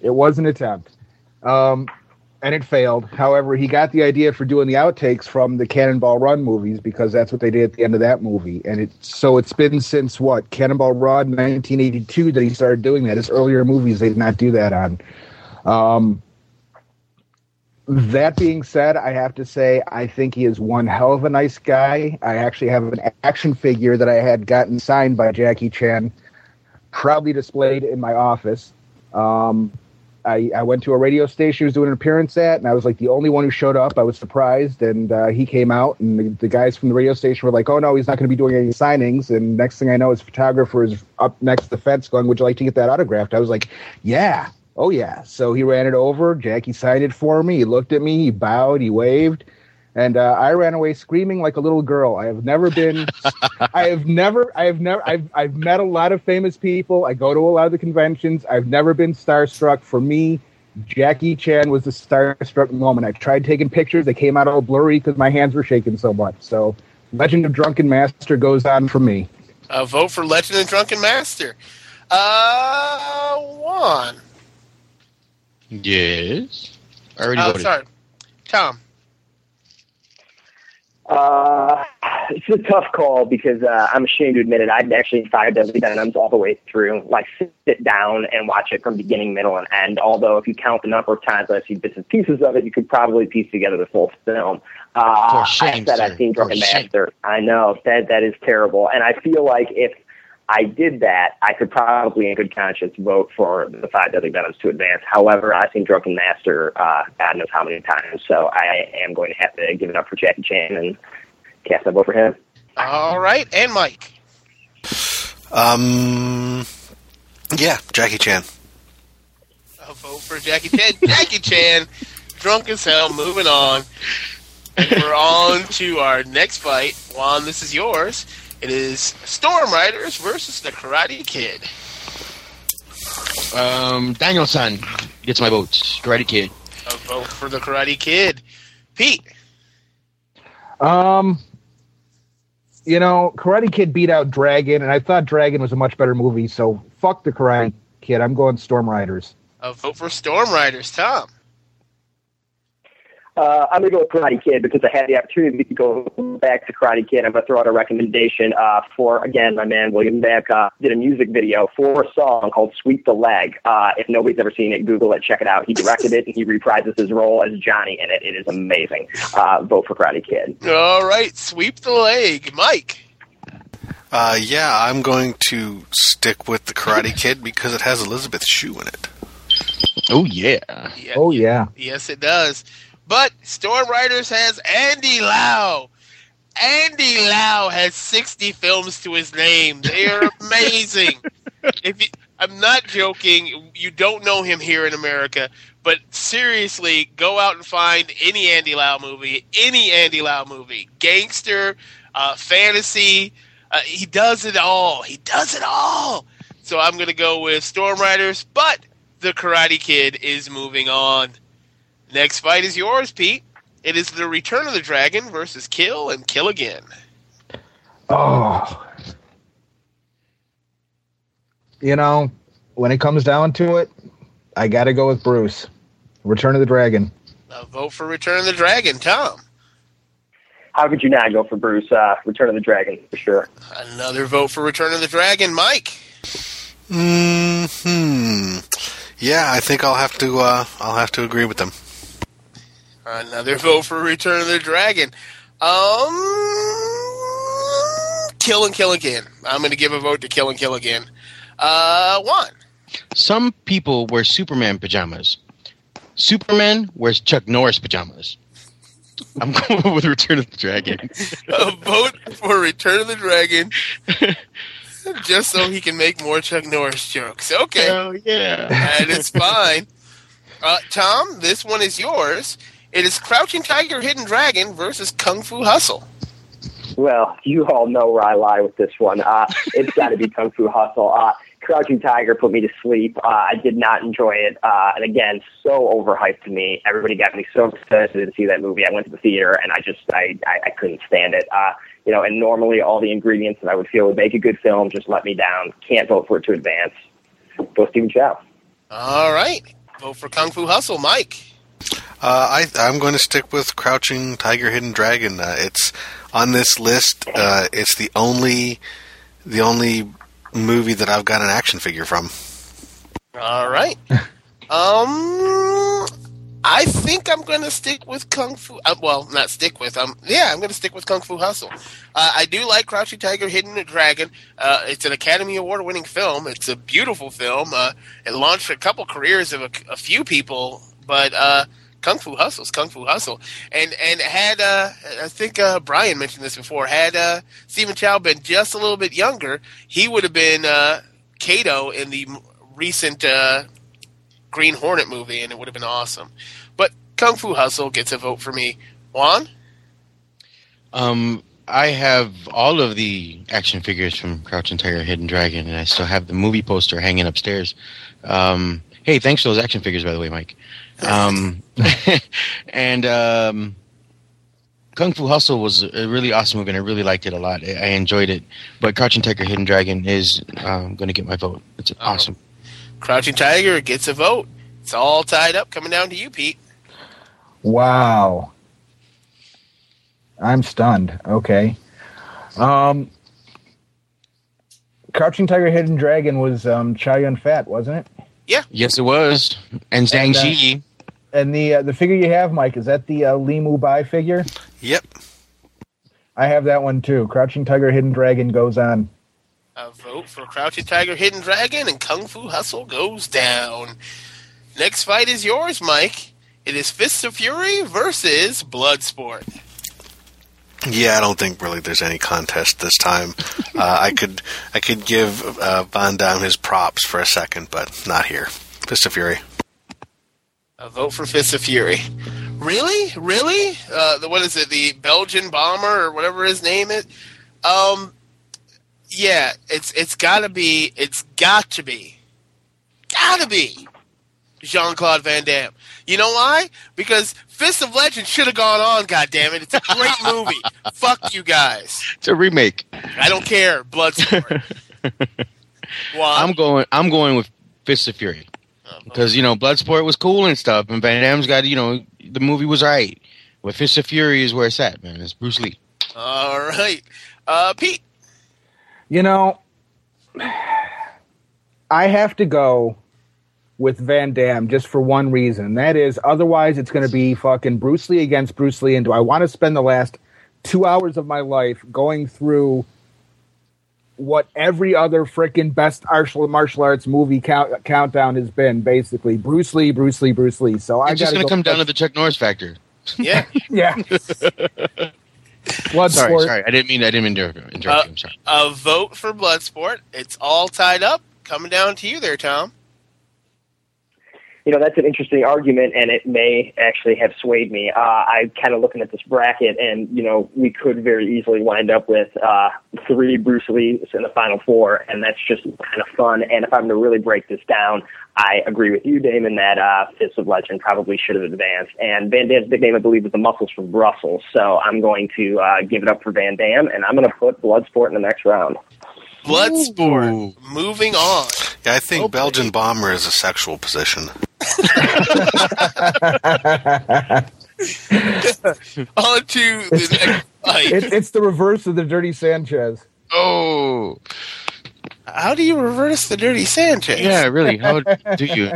it was an attempt, um, and it failed. However, he got the idea for doing the outtakes from the Cannonball Run movies because that's what they did at the end of that movie. And it so it's been since what Cannonball Run 1982 that he started doing that. His earlier movies they did not do that on. Um, that being said, I have to say I think he is one hell of a nice guy. I actually have an action figure that I had gotten signed by Jackie Chan, proudly displayed in my office. Um, I, I went to a radio station he was doing an appearance at, and I was like the only one who showed up. I was surprised, and uh, he came out, and the, the guys from the radio station were like, "Oh no, he's not going to be doing any signings." And next thing I know, his photographer is up next to the fence, going, "Would you like to get that autographed?" I was like, "Yeah, oh yeah." So he ran it over. Jackie signed it for me. He looked at me, he bowed, he waved, and uh, I ran away screaming like a little girl. I have never been, [laughs] I have never, I have never, I've, I've met a lot of famous people. I go to a lot of the conventions. I've never been starstruck. For me, Jackie Chan was the starstruck moment. I tried taking pictures. They came out all blurry because my hands were shaking so much. So, Legend of Drunken Master goes on for me. A vote for Legend of Drunken Master. Uh, Juan. Yes. I already Oh, voted. sorry. Tom. Uh, it's a tough call because uh, I'm ashamed to admit it. I've actually five Deadly Venoms all the way through, like sit down and watch it from beginning, middle, and end. Although if you count the number of times I've seen bits and pieces of it, you could probably piece together the full film. Uh, shame, I said sir. I've seen Drunken Master. I know that that is terrible, and I feel like if I did that, I could probably, in good conscience, vote for the Five Deadly Venoms to advance. However, I've seen Drunken Master uh, God knows how many times, so I am going to have to give it up for Jackie Chan and cast my vote for him. All right, and Mike. Um, yeah, Jackie Chan. A vote for Jackie Chan. [laughs] Jackie Chan, drunk as hell. Moving on. And we're on to our next fight. Juan, this is yours. It is Storm Riders versus the Karate Kid. Um, Daniel-san gets my vote. Karate Kid. A vote for the Karate Kid. Pete. Um, you know, Karate Kid beat out Dragon, and I thought Dragon was a much better movie. So fuck the Karate Kid. I'm going Storm Riders. A vote for Storm Riders. Tom. Uh, I'm going to go with Karate Kid because I had the opportunity to go back to Karate Kid. I'm going to throw out a recommendation uh, for, again, my man William Beck uh, did a music video for a song called Sweep the Leg. Uh, if nobody's ever seen it, Google it, check it out. He directed it and he reprises his role as Johnny in it. It is amazing. Uh, vote for Karate Kid. All right, sweep the leg. Mike. Uh, yeah, I'm going to stick with the Karate Kid because it has Elizabeth Shue in it. Oh yeah. Yeah, Oh yeah. Yes, it does. But Storm Riders has Andy Lau. Andy Lau has 60 films to his name. They are [laughs] amazing. if you, I'm not joking, you don't know him here in America, but seriously, go out and find any Andy Lau movie, any Andy Lau movie, gangster, uh, fantasy. Uh, he does it all. He does it all. So I'm going to go with Storm Riders, but the Karate Kid is moving on. Next fight is yours, Pete. It is the Return of the Dragon versus Kill and Kill Again. Oh. You know, when it comes down to it, I got to go with Bruce. Return of the Dragon. A vote for Return of the Dragon, Tom. How could you not go for Bruce? Uh, Return of the Dragon, for sure. Another vote for Return of the Dragon, Mike. Hmm. Yeah, I think I'll have to. Uh, I'll have to agree with them. Another vote for Return of the Dragon. Um, Kill and Kill Again. I'm going to give a vote to Kill and Kill Again. Uh, one. Some people wear Superman pajamas. Superman wears Chuck Norris pajamas. I'm [laughs] going with Return of the Dragon. [laughs] A vote for Return of the Dragon. [laughs] Just so he can make more Chuck Norris jokes. Okay. Hell yeah. That is fine. Uh, Tom, this one is yours. It is Crouching Tiger, Hidden Dragon versus Kung Fu Hustle. Well, you all know where I lie with this one. Uh, it's got to be Kung Fu Hustle. Uh, Crouching Tiger put me to sleep. Uh, I did not enjoy it. Uh, and again, so overhyped to me. Everybody got me so excited to see that movie. I went to the theater and I just, I, I, I couldn't stand it. Uh, you know, and normally all the ingredients that I would feel would make a good film just let me down. Can't vote for it to advance. Go Stephen Chow. All right. Vote for Kung Fu Hustle, Mike. Uh, I, I'm going to stick with Crouching Tiger, Hidden Dragon. Uh, it's on this list. Uh, it's the only, the only movie that I've got an action figure from. All right. [laughs] Um, I think I'm going to stick with Kung Fu. Uh, well, not stick with. Um, yeah, I'm going to stick with Kung Fu Hustle. Uh, I do like Crouching Tiger, Hidden Dragon. Uh, it's an Academy Award-winning film. It's a beautiful film. Uh, it launched a couple careers of a, a few people, but uh, Kung Fu Hustle's Kung Fu Hustle. And and had uh, I think uh, Brian mentioned this before. Had uh, Stephen Chow been just a little bit younger, he would have been uh, Kato in the recent uh, Green Hornet movie, and it would have been awesome. But Kung Fu Hustle gets a vote for me. Juan, Um, I have all of the action figures from Crouching Tiger, Hidden Dragon, and I still have the movie poster hanging upstairs. Um, hey, thanks for those action figures, by the way, Mike. Um, [laughs] and um, Kung Fu Hustle was a really awesome movie, and I really liked it a lot. I I enjoyed it. But Crouching Tiger, Hidden Dragon is um, going to get my vote. It's awesome. Crouching Tiger gets a vote. It's all tied up. Coming down to you, Pete. Wow. I'm stunned. Okay. Um, Crouching Tiger, Hidden Dragon was um, Chow Yun Fat, wasn't it? Yeah. Yes, it was. And Zhang And, uh, Ji. And the uh, the figure you have, Mike, is that the uh, Li Mu Bai figure? Yep. I have that one too. Crouching Tiger, Hidden Dragon goes on. A vote for Crouching Tiger, Hidden Dragon, and Kung Fu Hustle goes down. Next fight is yours, Mike. It is Fists of Fury versus Bloodsport. Yeah, I don't think really there's any contest this time. [laughs] uh, I could I could give uh, Van Damme his props for a second, but not here. Fist of Fury. A vote for Fist of Fury. Really? Really? Uh, the what is it? The Belgian bomber or whatever his name is. Um, yeah, it's it's got to be. It's got to be. Got to be Jean Claude Van Damme. You know why? Because Fist of Legend should have gone on. God damn it! It's a great [laughs] movie. Fuck you guys. It's a remake. I don't care. Bloodsport. [laughs] Why? I'm going. I'm going with Fist of Fury because you know Bloodsport was cool and stuff, and Van Damme's got you know the movie was right. But Fist of Fury is where it's at, man. It's Bruce Lee. All right, uh, Pete. You know, I have to go with Van Damme just for one reason. and That is, otherwise it's going to be fucking Bruce Lee against Bruce Lee. And do I want to spend the last two hours of my life going through what every other freaking best martial martial arts movie count, countdown has been? Basically, Bruce Lee, Bruce Lee, Bruce Lee. So I'm just going to come down to the Chuck Norris factor. Yeah. [laughs] yeah. Bloodsport. Sorry, sorry. I didn't mean. I didn't mean to interrupt uh, you. I'm sorry. A vote for Bloodsport. It's all tied up. Coming down to you there, Tom. You know, that's an interesting argument, and it may actually have swayed me. Uh, I'm kind of looking at this bracket, and you know, we could very easily wind up with uh, three Bruce Lees in the final four, and that's just kind of fun. And if I'm to really break this down, I agree with you, Damon, that uh, Fist of Legend probably should have advanced. And Van Damme's name, I believe, is the Muscles from Brussels. So I'm going to uh, give it up for Van Damme, and I'm going to put Bloodsport in the next round. Bloodsport. Moving on. Yeah, I think Belgian bomber is a sexual position. [laughs] [laughs] on to the next fight. It, it's the reverse of the Dirty Sanchez. Oh. How do you reverse the dirty Sanchez? Yeah, really. How do you?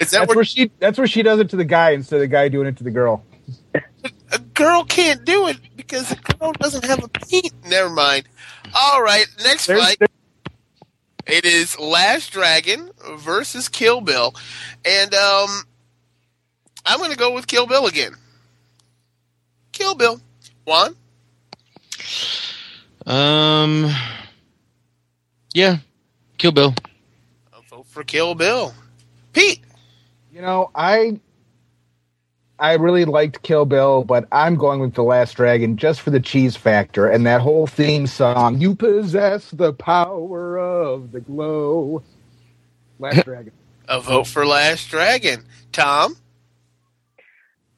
Is that That's where where she? That's where she does it to the guy instead of the guy doing it to the girl. Uh, a girl can't do it because the girl doesn't have a penis? Never mind. All right, next There's- fight. It is Last Dragon versus Kill Bill, and um, I'm going to go with Kill Bill again. Kill Bill. Juan. Um. Yeah. Kill Bill. A vote for Kill Bill. Pete. You know, I I really liked Kill Bill, but I'm going with The Last Dragon just for the cheese factor and that whole theme song. You possess the power of the glow. Last [laughs] Dragon. A vote for Last Dragon. Tom?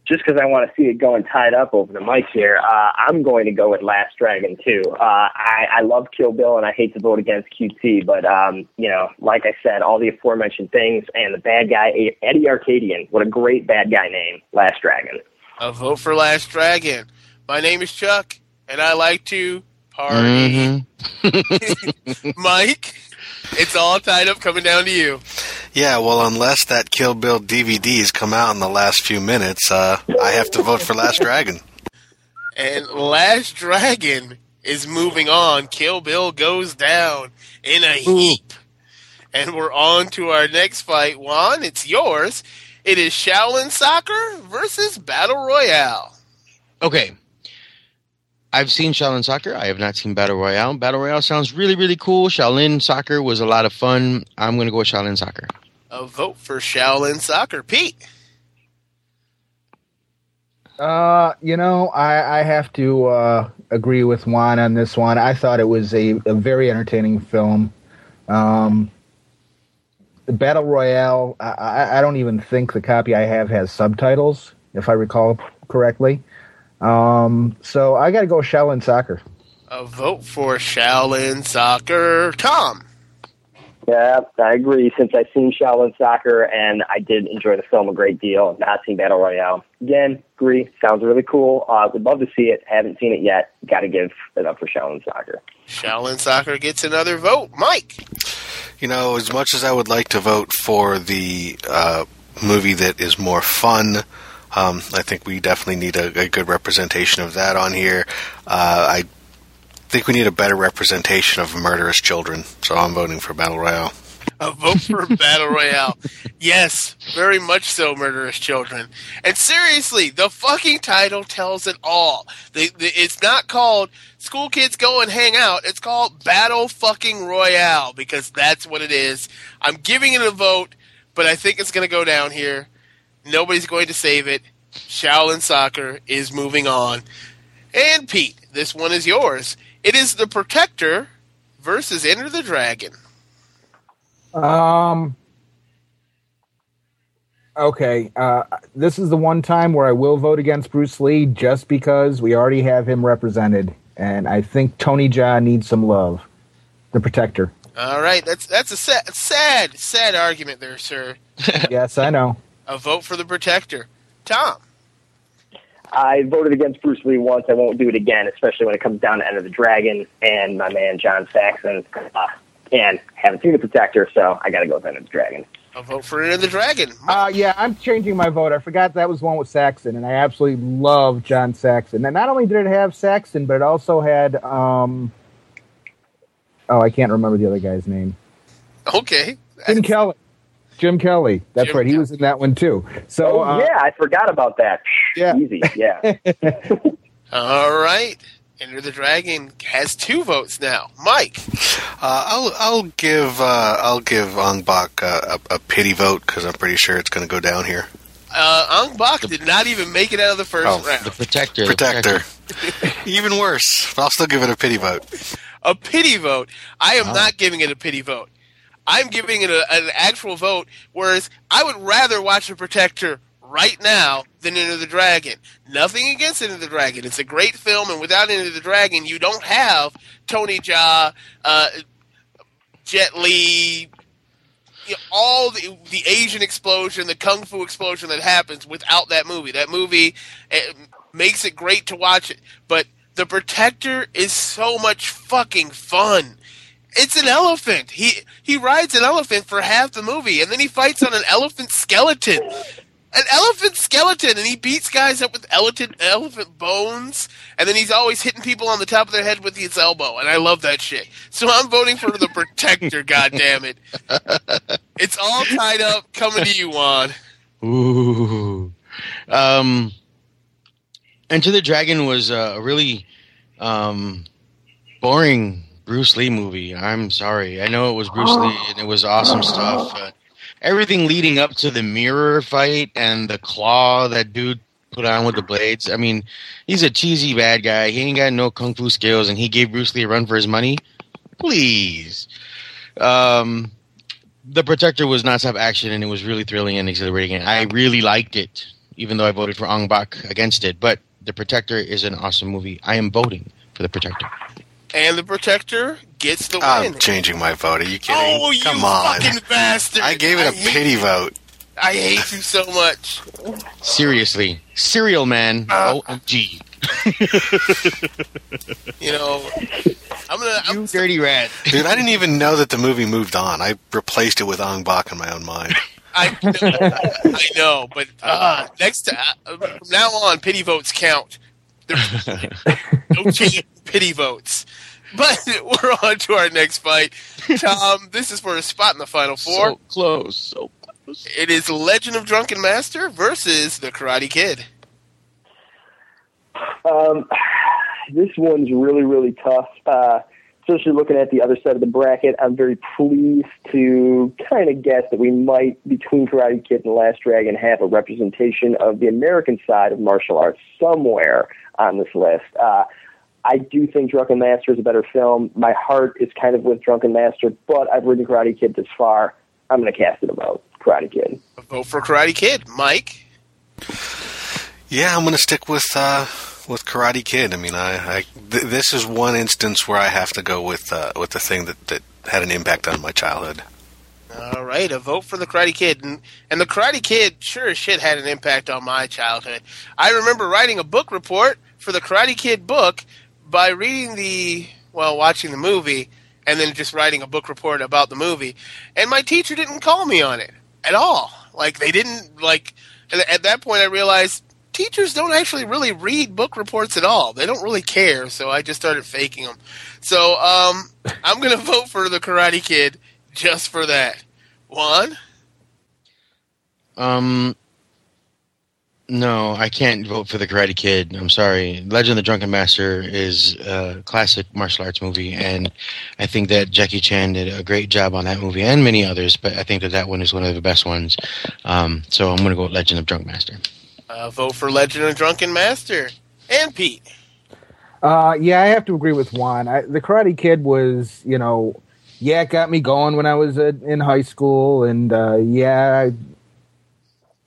Just because I want to see it going tied up over the mic here, uh, I'm going to go with Last Dragon too. Uh, I, I love Kill Bill and I hate to vote against QT, but um, you know, like I said, all the aforementioned things and the bad guy Eddie Arkadian. What a great bad guy name, Last Dragon. A vote for Last Dragon. My name is Chuck, and I like to party. [laughs] Mike, it's all tied up coming down to you. Yeah, well, unless that Kill Bill DVDs come out in the last few minutes, uh, I have to vote for Last Dragon. And Last Dragon is moving on. Kill Bill goes down in a heap. And we're on to our next fight. Juan, it's yours. It is Shaolin Soccer versus Battle Royale. Okay. I've seen Shaolin Soccer. I have not seen Battle Royale. Battle Royale sounds really, really cool. Shaolin Soccer was a lot of fun. I'm going to go with Shaolin Soccer. A vote for Shaolin Soccer. Pete. Uh, you know, I, I have to uh, agree with Juan on this one. I thought it was a, a very entertaining film. Um, the Battle Royale, I, I- I don't even think the copy I have has subtitles, if I recall correctly. Um, so I got to go Shaolin Soccer. A vote for Shaolin Soccer. Tom. Yeah, I agree. Since I've seen Shaolin Soccer and I did enjoy the film a great deal, I've not seen Battle Royale. Again, agree. Sounds really cool. Uh, would love to see it. Haven't seen it yet. Got to give it up for Shaolin Soccer. Shaolin Soccer gets another vote. Mike. You know, as much as I would like to vote for the uh, movie that is more fun, um, I think we definitely need a, a good representation of that on here. Uh, I think we need a better representation of murderous children, so I'm voting for Battle Royale. A vote for Battle Royale. Yes, very much so, Murderous Children. And seriously, the fucking title tells it all. The, the, it's not called School Kids Go and Hang Out. It's called Battle fucking Royale because that's what it is. I'm giving it a vote, but I think it's going to go down here. Nobody's going to save it. Shaolin Soccer is moving on. And Pete, this one is yours. It is The Protector versus Enter the Dragon. Um. Okay, uh, this is the one time where I will vote against Bruce Lee just because we already have him represented, and I think Tony Jaa needs some love. The Protector. All right, that's that's a sad, sad, sad argument there, sir. yes, I know. [laughs] A vote for the protector, Tom. I voted against Bruce Lee once. I won't do it again, especially when it comes down to Enter the Dragon and my man John Saxon. Uh, and haven't seen The Protector, so I got to go with Enter the Dragon. A vote for Enter the Dragon. Uh, yeah, I'm changing my vote. I forgot that was one with Saxon, and I absolutely love John Saxon. And not only did it have Saxon, but it also had um, oh, I can't remember the other guy's name. Okay, Jim Kelly. Jim Kelly. That's Jim right. He was in that one too. So oh, uh, yeah, I forgot about that. [laughs] Yeah. Easy, yeah. [laughs] All right, Enter the Dragon has two votes now. Mike. Uh, I'll I'll give uh, I'll give Ong Bak uh, a, a pity vote because I'm pretty sure it's going to go down here. Uh, Ong Bak did not even make it out of the first Oh, round. The Protector. the Protector, [laughs] even worse. But I'll still give it a pity vote. a pity vote. I am not giving it a pity vote. I'm giving it a, an actual vote. Whereas I would rather watch the Protector right now than Enter the Dragon. Nothing against Enter the Dragon. It's a great film, and without Enter the Dragon, you don't have Tony Jaa, uh, Jet Li, you know, all the, the Asian explosion, the kung fu explosion that happens without that movie. That movie eh, makes it great to watch it, but The Protector is so much fucking fun. It's an elephant. He he rides an elephant for half the movie, and then he fights on an elephant skeleton. An elephant skeleton, and he beats guys up with elephant elephant bones, and then he's always hitting people on the top of their head with his elbow, and I love that shit. So I'm voting for the Protector. [laughs] God damn it! It's all tied up. Coming to you, Juan. Ooh. Um, Enter the Dragon was a really um, boring Bruce Lee movie. I'm sorry. I know it was Bruce Lee and it was awesome stuff. Uh, everything leading up to the mirror fight and the claw that dude put on with the blades. I mean, he's a cheesy bad guy. He ain't got no kung fu skills, and he gave Bruce Lee a run for his money. Please. Um, the Protector was non-stop action, and it was really thrilling and exhilarating. And I really liked it, even though I voted for Ong Bak against it. But the Protector is an awesome movie. I am voting for the Protector. And the Protector gets the win. I'm changing my vote. Are you kidding? Oh, you Come on. fucking bastard! I gave it a pity you. vote. I hate you so much. Seriously, Serial Man. Uh, OMG. You know, I'm gonna. I'm, You dirty rat. Dude, I didn't even know that the movie moved on. I replaced it with Ong Bak in my own mind. [laughs] I know, I know, but uh, next time, uh, from now on, pity votes count. There's [laughs] no change pity votes. But [laughs] we're on to our next fight. Tom, this is for a spot in the final four. So close. So close. It is Legend of Drunken Master versus the Karate Kid. Um, [sighs] this one's really, really tough. Uh, especially looking at the other side of the bracket, I'm very pleased to kind of guess that we might, between Karate Kid and Last Dragon, have a representation of the American side of martial arts somewhere on this list. Uh, I do think Drunken Master is a better film. My heart is kind of with Drunken Master, but I've ridden Karate Kid this far. I'm going to cast it a vote. Karate Kid. A vote for Karate Kid. Mike? Yeah, I'm going to stick with uh, with Karate Kid. I mean, I, I th- this is one instance where I have to go with uh, with the thing that, that had an impact on my childhood. All right, a vote for the Karate Kid, and, and the Karate Kid sure as shit had an impact on my childhood. I remember writing a book report for the Karate Kid book by reading the well, watching the movie, and then just writing a book report about the movie. And my teacher didn't call me on it at all. Like they didn't like. At that point, I realized teachers don't actually really read book reports at all. They don't really care. So I just started faking them. So um, [laughs] I'm going to vote for the Karate Kid just for that. One. Um, no, I can't vote for the Karate Kid. I'm sorry. Legend of the Drunken Master is a classic martial arts movie, and I think that Jackie Chan did a great job on that movie and many others. But I think that that one is one of the best ones. Um, so I'm going to go with Legend of Drunk Master. Uh, vote for Legend of Drunken Master. And Pete. Uh, yeah, I have to agree with Juan. I, the Karate Kid was, you know, yeah, it got me going when I was uh, in high school, and uh, yeah,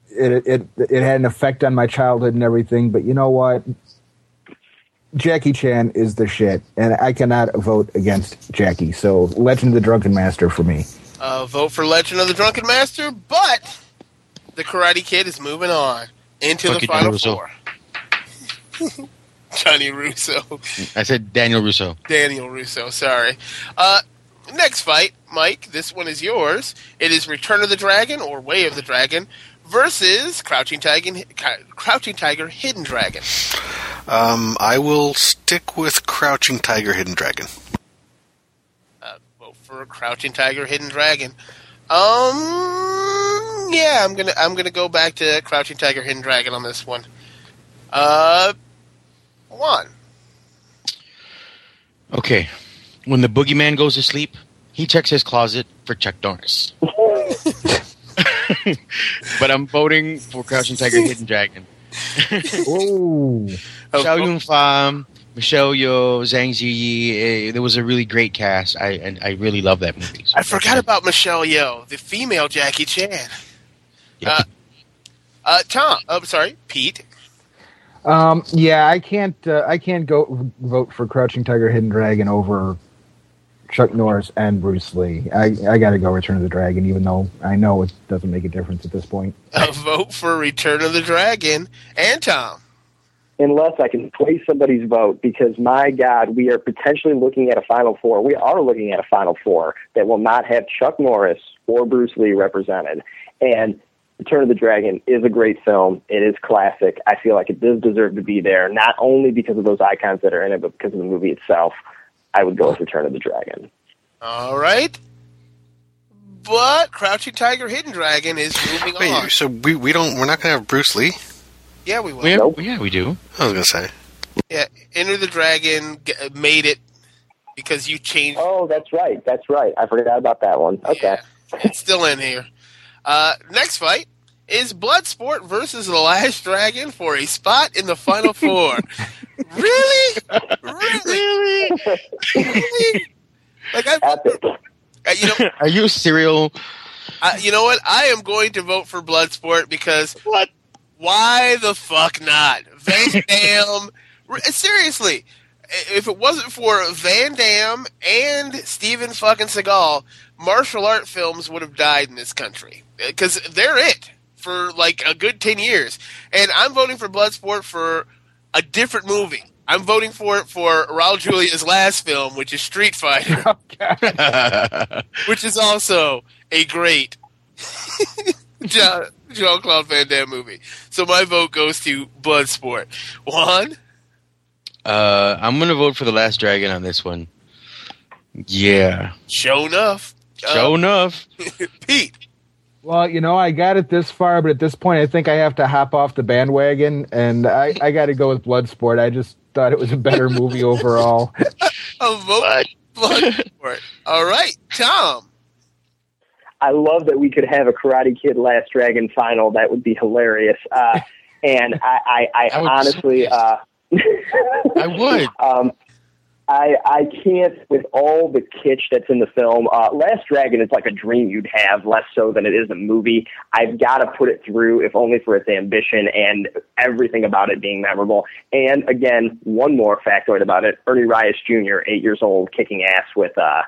it, it it had an effect on my childhood and everything. But you know what? Jackie Chan is the shit, and I cannot vote against Jackie. So, Legend of the Drunken Master for me. Uh, vote for Legend of the Drunken Master, but the Karate Kid is moving on into Fuck the you, final Russo. four. [laughs] Johnny Russo. I said Daniel Russo. Daniel Russo, sorry. Uh, next fight, Mike, this one is yours. It is Return of the Dragon or Way of the Dragon versus Crouching Tiger, Crouching Tiger Hidden Dragon. Um, I will stick with Crouching Tiger, Hidden Dragon. Uh, vote for Crouching Tiger Hidden Dragon. Um, yeah, I'm gonna I'm gonna go back to Crouching Tiger Hidden Dragon on this one. Uh, one. Okay. When the boogeyman goes to sleep, he checks his closet for Chuck Norris. [laughs] but I'm voting for Crouching Tiger, Hidden Dragon. [laughs] Ooh. Chow Yun Fat, Michelle Yeoh, Zhang Ziyi. eh, There was a really great cast. I and I really love that movie. So I forgot about Michelle Yeoh, the female Jackie Chan. Uh, uh, Tom, oh, sorry, Pete. Um, yeah, I can't. Uh, I can't go vote for Crouching Tiger, Hidden Dragon over Chuck Norris and Bruce Lee. I I got to go Return of the Dragon, even though I know it doesn't make a difference at this point. A vote for Return of the Dragon and Tom. Unless I can sway somebody's vote, because my God, we are potentially looking at a Final Four. We are looking at a Final Four that will not have Chuck Norris or Bruce Lee represented. And Return of the Dragon is a great film. It is classic. I feel like it does deserve to be there, not only because of those icons that are in it, but because of the movie itself. I would go with Return of the Dragon. All right. But Crouching Tiger, Hidden Dragon is moving Wait, on. so we, we don't we're not gonna have Bruce Lee? Yeah, we will. We have- Yeah, we do. I was gonna say. Yeah, Enter the Dragon g- made it because you changed. Oh, that's right. That's right. I forgot about that one. Okay. It's still in here. Uh, next fight is Bloodsport versus the Last Dragon for a spot in the Final [laughs] Four. really? Really? really? Like I, uh, you know, [laughs] Are you a serial? uh, you know what? I am going to vote for Bloodsport because what? Why the fuck not? Van [laughs] Dam. seriously, if it wasn't for Van Damme and Steven fucking Seagal, martial art films would have died in this country uh, because they're it for like a good ten years. And I'm voting for Bloodsport for a different movie. I'm voting for it for Raul Julia's last film, which is Street Fighter, [laughs] [laughs] which is also a great Jean Claude Van Damme movie. So my vote goes to Bloodsport. Juan, Uh, I'm gonna vote for the Last Dragon on this one. Yeah, Sho'nuff. Uh, Sho'nuff. [laughs] Pete. Well, you know, I got it this far, but at this point, I think I have to hop off the bandwagon, and I, I got to go with Bloodsport. I just thought it was a better movie [laughs] overall. A vote Bloodsport. All right, Tom. I love that we could have a Karate Kid Last Dragon final. That would be hilarious. Uh, [laughs] and I, I, I honestly, uh, I would. [laughs] Um, I, I can't with all the kitsch that's in the film. Uh, Last Dragon is like a dream you'd have, less so than it is a movie. I've got to put it through, if only for its ambition and everything about it being memorable. And again, one more factoid about it: Ernie Reyes Jr., eight years old, kicking ass with uh,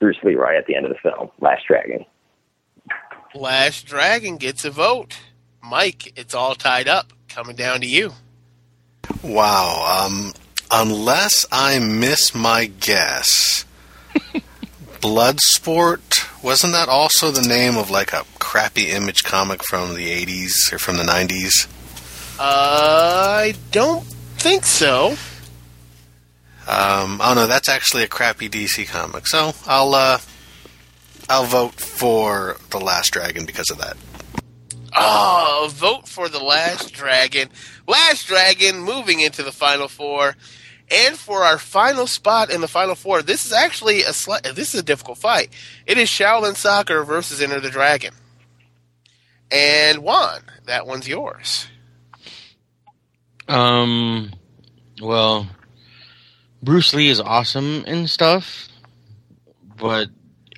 Bruce Leroy at the end of the film, Last Dragon. Last Dragon gets a vote. Mike, it's all tied up. Coming down to you. Wow. Um, unless I miss my guess, [laughs] Bloodsport wasn't that also the name of like a crappy image comic from the '80s or from the '90s? I don't think so. Um, oh no, that's actually a crappy DC comic. So I'll uh, I'll vote for the Last Dragon because of that. Oh, vote for the Last Dragon. Last Dragon moving into the Final Four. And for our final spot in the Final Four, this is actually a sli- this is a difficult fight. It is Shaolin Soccer versus Enter the Dragon. And Juan, that one's yours. Um, well, Bruce Lee is awesome and stuff, but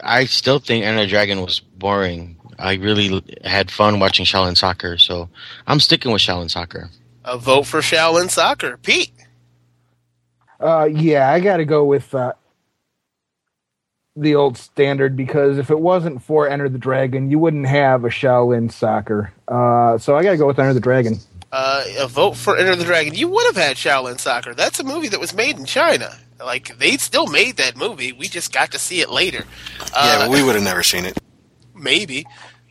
I still think Enter the Dragon was boring. I really had fun watching Shaolin Soccer, so I'm sticking with Shaolin Soccer. A vote for Shaolin Soccer. Pete. Uh, yeah, I got to go with uh, the old standard because if it wasn't for Enter the Dragon, you wouldn't have a Shaolin Soccer. Uh, so I got to go with Enter the Dragon. Uh, a vote for Enter the Dragon. You would have had Shaolin Soccer. That's a movie that was made in China. Like they still made that movie. We just got to see it later. Uh, yeah, we would have never seen it. maybe.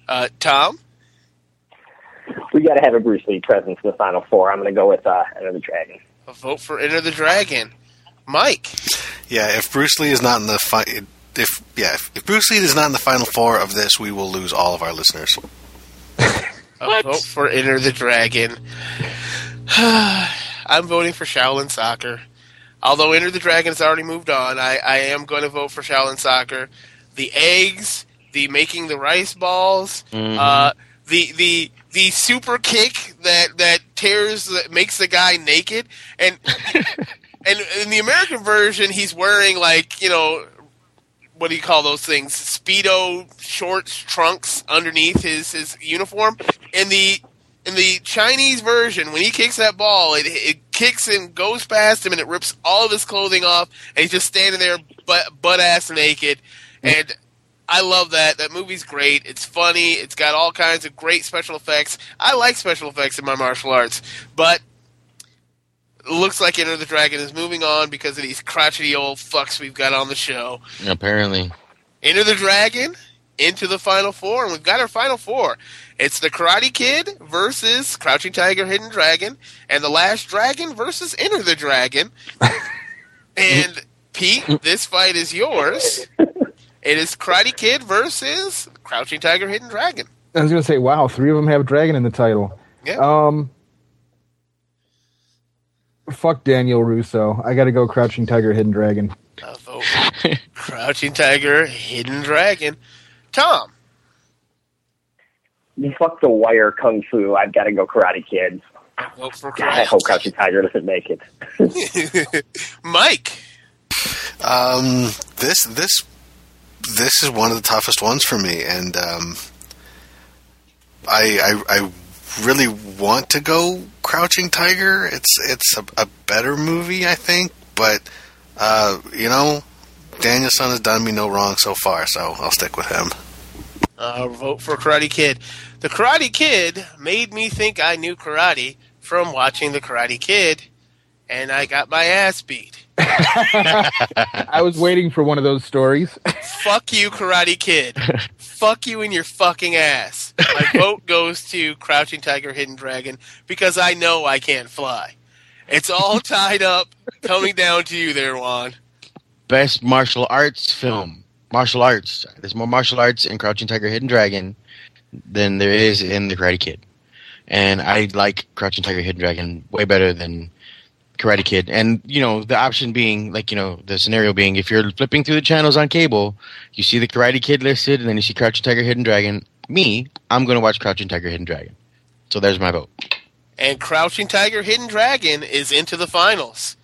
Uh, Tom. We got to have a Bruce Lee presence in the Final Four. I'm going to go with uh, Enter the Dragon. A vote for Enter the Dragon. Mike. Yeah, if Bruce Lee is not in the fi- if yeah, if, if Bruce Lee is not in the final four of this, we will lose all of our listeners. A vote for Enter the Dragon. [sighs] I'm voting for Shaolin Soccer. Although Enter the Dragon has already moved on, I, I am going to vote for Shaolin Soccer. The eggs, the making the rice balls, uh, the the the super kick that that tears that makes the guy naked, and [laughs] and in the American version, he's wearing like you know what do you call those things? Speedo shorts, trunks underneath his his uniform. In the in the Chinese version, when he kicks that ball, it it kicks and goes past him, and it rips all of his clothing off, and he's just standing there butt butt ass naked. And I love that. That movie's great. It's funny. It's got all kinds of great special effects. I like special effects in my martial arts, but looks like Enter the Dragon is moving on because of these crotchety old fucks we've got on the show. Apparently, Enter the Dragon into the Final Four, and we've got our Final Four. It's the Karate Kid versus Crouching Tiger, Hidden Dragon, and the Last Dragon versus Enter the Dragon. [laughs] and Pete, this fight is yours. It is Karate Kid versus Crouching Tiger, Hidden Dragon. I was going to say, wow, three of them have Dragon in the title. Yeah. Um, fuck Daniel Russo. I got to go Crouching Tiger, Hidden Dragon. Crouching Tiger, Hidden Dragon. Tom. Fuck the wire kung fu. I've got to go Karate Kid. Vote for God, I hope Crouching Tiger doesn't make it. [laughs] Mike. Um, this this this is one of the toughest ones for me, and um, I, I I really want to go Crouching Tiger. It's it's a, a better movie, I think, but uh, you know, Daniel-san has done me no wrong so far, so I'll stick with him. Uh, vote for Karate Kid. The Karate Kid made me think I knew karate from watching The Karate Kid, and I got my ass beat. [laughs] I was waiting for one of those stories. [laughs] Fuck you, Karate Kid. Fuck you in your fucking ass. My [laughs] vote goes to Crouching Tiger, Hidden Dragon because I know I can't fly. It's all tied up, coming down to you there, Juan. Best martial arts film. Martial arts. There's more martial arts in Crouching Tiger, Hidden Dragon than there is in The Karate Kid. And I like Crouching Tiger, Hidden Dragon way better than Karate Kid. And, you know, the option being, like, you know, the scenario being if you're flipping through the channels on cable, you see The Karate Kid listed, and then you see Crouching Tiger, Hidden Dragon. Me, I'm going to watch Crouching Tiger, Hidden Dragon. So there's my vote. And Crouching Tiger, Hidden Dragon is into the finals.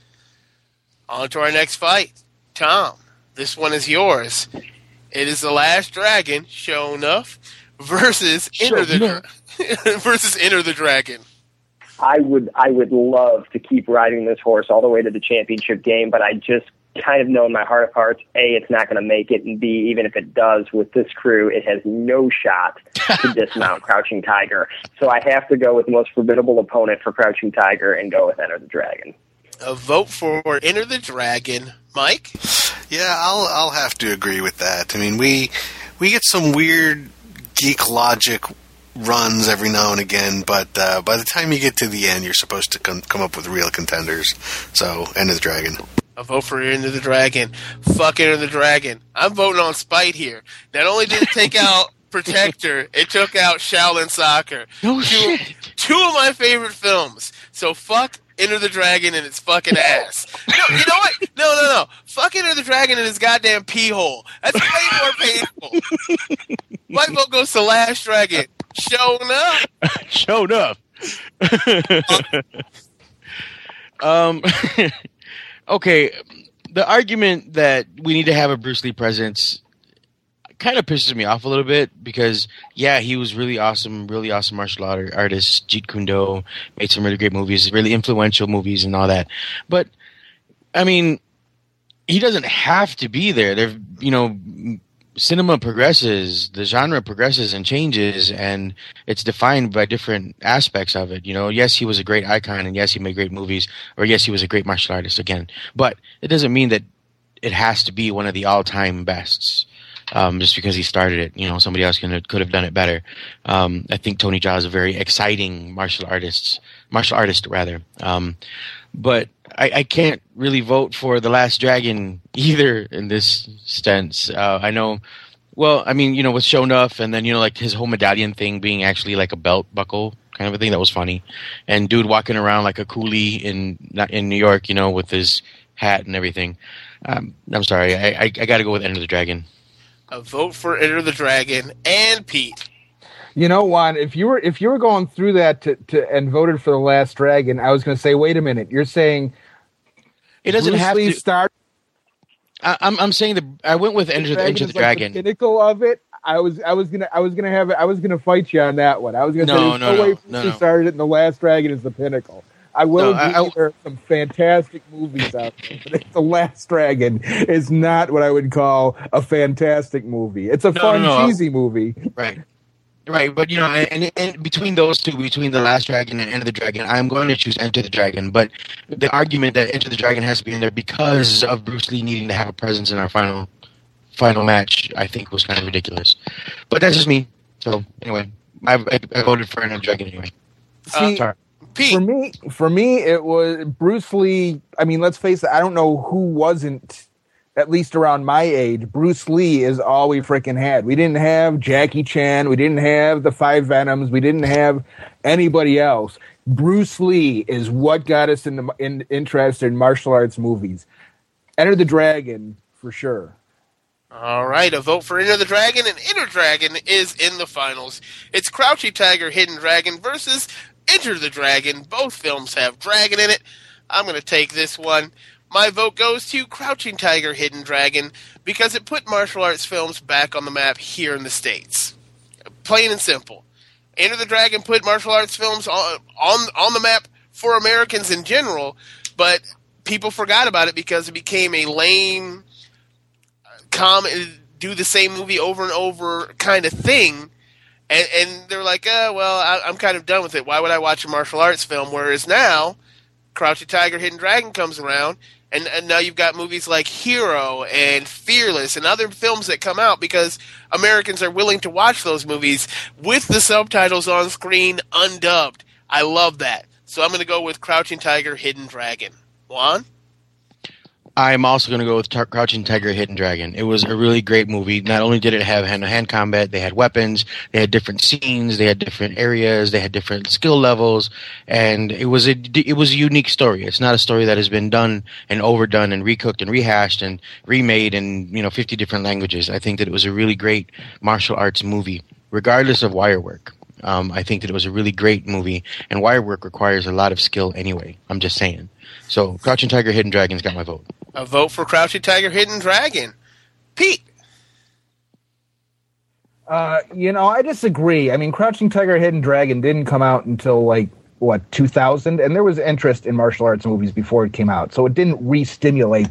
On to our next fight. Tom, this one is yours. It is the Last Dragon, Sho'nuff, versus Enter the Dra- [laughs] versus Enter the Dragon. I would I would love to keep riding this horse all the way to the championship game, but I just kind of know in my heart of hearts, A, it's not going to make it, and B, even if it does with this crew, it has no shot to [laughs] dismount Crouching Tiger. So I have to go with the most formidable opponent for Crouching Tiger and go with Enter the Dragon. A vote for Enter the Dragon. Mike? Yeah, I'll I'll have to agree with that. I mean, we we get some weird geek logic runs every now and again, but uh, by the time you get to the end, you're supposed to come come up with real contenders. So, Enter the Dragon. I vote for Enter the Dragon. Fuck Enter the Dragon. I'm voting on spite here. Not only did it take [laughs] out Protector, it took out Shaolin Soccer. No two, two of my favorite films. So fuck Enter the Dragon and its fucking ass. No, you know what? No, no, no. Fuck Enter the Dragon and his goddamn pee hole. That's way more painful. My vote goes to Last Dragon. Showing up. [laughs] Showed up. [laughs] um, [laughs] okay, the argument that we need to have a Bruce Lee presence kind of pisses me off a little bit because yeah, he was really awesome, really awesome martial art artist. Jeet Kune Do made some really great movies, really influential movies, and all that. But I mean, he doesn't have to be there. There, you know, cinema progresses, the genre progresses and changes, and it's defined by different aspects of it. You know, yes, he was a great icon, and yes, he made great movies, or yes, he was a great martial artist again. But it doesn't mean that it has to be one of the all-time bests. Um, just because he started it, you know, somebody else can, could have done it better. Um, I think Tony Jaa is a very exciting martial artist, martial artist rather. Um, but I, I can't really vote for the Last Dragon [laughs] either in this sense. Uh, I know, well, I mean, you know, with Sho'nuff and then you know, like his whole medallion thing being actually like a belt buckle kind of a thing that was funny, and dude walking around like a coolie in in New York, you know, with his hat and everything. Um, I'm sorry, I, I, I got to go with Enter the Dragon. A vote for Enter the Dragon and Pete. You know, Juan, if you were if you were going through that to, to and voted for the Last Dragon, I was going to say, wait a minute, you're saying It doesn't Bruce have Lee to. start I, I'm I'm saying the I went with Enter the, Dragon Enter the like Dragon. the pinnacle of it. I was I was gonna I was gonna have I was gonna fight you on that one. I was gonna No, say no, no, no, way no, no. started it, and the Last Dragon is the pinnacle. I will No, I- I- there are some fantastic movies out there, but the Last Dragon is not what I would call a fantastic movie. It's a No, fun, no, cheesy movie. Right. Right, but you know, and, and between those two, between the Last Dragon and Enter the Dragon, I'm going to choose Enter the Dragon. But the argument that Enter the Dragon has to be in there because of Bruce Lee needing to have a presence in our final final match, I think was kind of ridiculous. But that's just me. So anyway, I, I, voted for Enter the Dragon anyway. See, uh, for me, for me, it was Bruce Lee. I mean, let's face it. I don't know who wasn't, at least around my age. Bruce Lee is all we freaking had. We didn't have Jackie Chan. We didn't have the Five Venoms. We didn't have anybody else. Bruce Lee is what got us in the in, interested in martial arts movies. Enter the Dragon for sure. All right, a vote for Enter the Dragon, and Enter Dragon is in the finals. It's Crouchy Tiger, Hidden Dragon versus Enter the Dragon. Both films have dragon in it. I'm going to take this one. My vote goes to Crouching Tiger, Hidden Dragon because it put martial arts films back on the map here in the States. Plain and simple. Enter the Dragon put martial arts films on, on, on the map for Americans in general, but people forgot about it because it became a lame uh, come uh, do the same movie over and over kind of thing. And, and they're like, uh, well, I, I'm kind of done with it. Why would I watch a martial arts film? Whereas now, Crouching Tiger, Hidden Dragon comes around, and, and now you've got movies like Hero and Fearless and other films that come out because Americans are willing to watch those movies with the subtitles on screen undubbed. I love that. So I'm going to go with Crouching Tiger, Hidden Dragon. Juan? I'm also going to go with Crouching Tiger, Hidden Dragon. It was a really great movie. Not only did it have hand-to-hand combat, they had weapons, they had different scenes, they had different areas, they had different skill levels, and it was a it was a unique story. It's not a story that has been done and overdone and recooked and rehashed and remade in you know 50 different languages. I think that it was a really great martial arts movie, regardless of wire work. Um, I think that it was a really great movie, and wire work requires a lot of skill anyway. I'm just saying. So, Crouching Tiger, Hidden Dragon's got my vote. A vote for Crouching Tiger, Hidden Dragon. Pete? Uh, you know, I disagree. I mean, Crouching Tiger, Hidden Dragon didn't come out until like what 2000, and there was interest in martial arts movies before it came out, so it didn't re-stimulate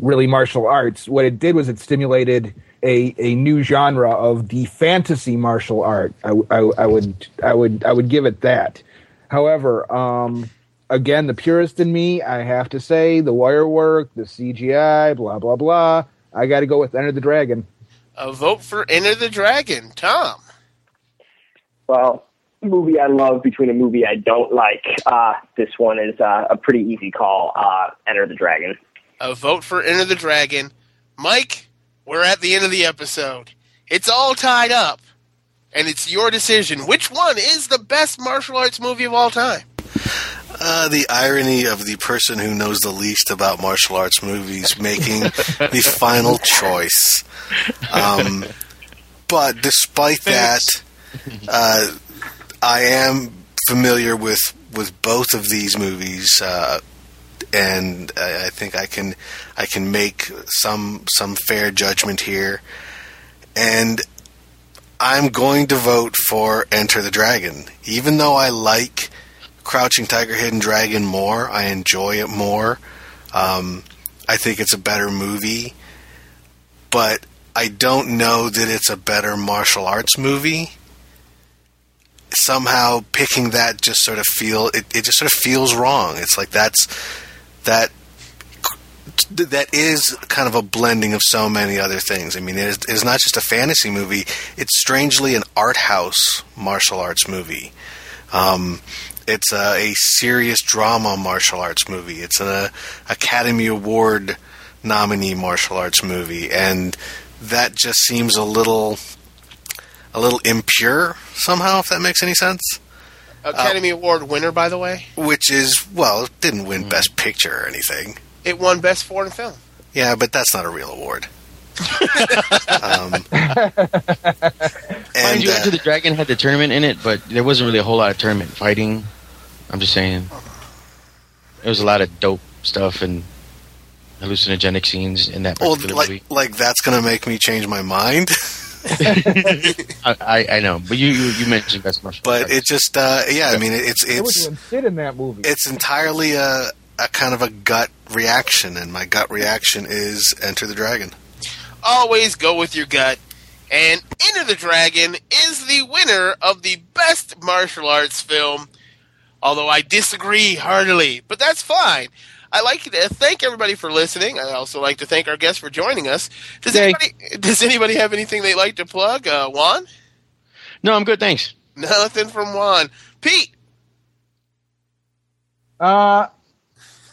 really martial arts. What it did was it stimulated a a new genre of the fantasy martial art. I, I, I would I would I would give it that. However, um, again, the purist in me, I have to say, the wire work, the CGI, blah blah blah. I got to go with Enter the Dragon. A vote for Enter the Dragon. Tom? Well, movie I love between a movie I don't like. Uh, this one is uh, a pretty easy call. Uh, Enter the Dragon. A vote for Enter the Dragon. Mike, we're at the end of the episode. It's all tied up. And it's your decision. Which one is the best martial arts movie of all time? Uh, the irony of the person who knows the least about martial arts movies making the [laughs] final choice. Um, but despite that, uh, I am familiar with, with both of these movies, uh, and I, I think I can I can make some some fair judgment here. And I'm going to vote for Enter the Dragon, even though I like Crouching Tiger, Hidden Dragon more. I enjoy it more. Um, I think it's a better movie, but I don't know that it's a better martial arts movie. Somehow picking that just sort of feel it, it just sort of feels wrong. It's like that's that that is kind of a blending of so many other things. I mean, it is, it is not just a fantasy movie; it's strangely an art house martial arts movie. Um, it's a, a serious drama martial arts movie. It's an Academy Award nominee martial arts movie, and that just seems a little a little impure somehow. If that makes any sense. Academy Award winner, by the way. Which is well, it didn't win Best Picture or anything. It won Best Foreign Film. Yeah, but that's not a real award. [laughs] um, Mind and you, uh, Enter the Dragon had the tournament in it, but there wasn't really a whole lot of tournament fighting. I'm just saying. There was a lot of dope stuff and hallucinogenic scenes in that well, like movie. like that's going to make me change my mind. [laughs] I, I, I know, but you, you, you mentioned best martial arts. but it just uh, yeah, I mean it's There was it's even Sid in that movie. it's entirely a, a kind of a gut reaction, and my gut reaction is Enter the Dragon. Always go with your gut. And Enter the Dragon is the winner of the best martial arts film. Although I disagree heartily, but that's fine. I like to thank everybody for listening. I also like to thank our guests for joining us. Does anybody does anybody have anything they'd like to plug? Uh, Juan? No, I'm good, thanks. Nothing from Juan. Pete? Uh,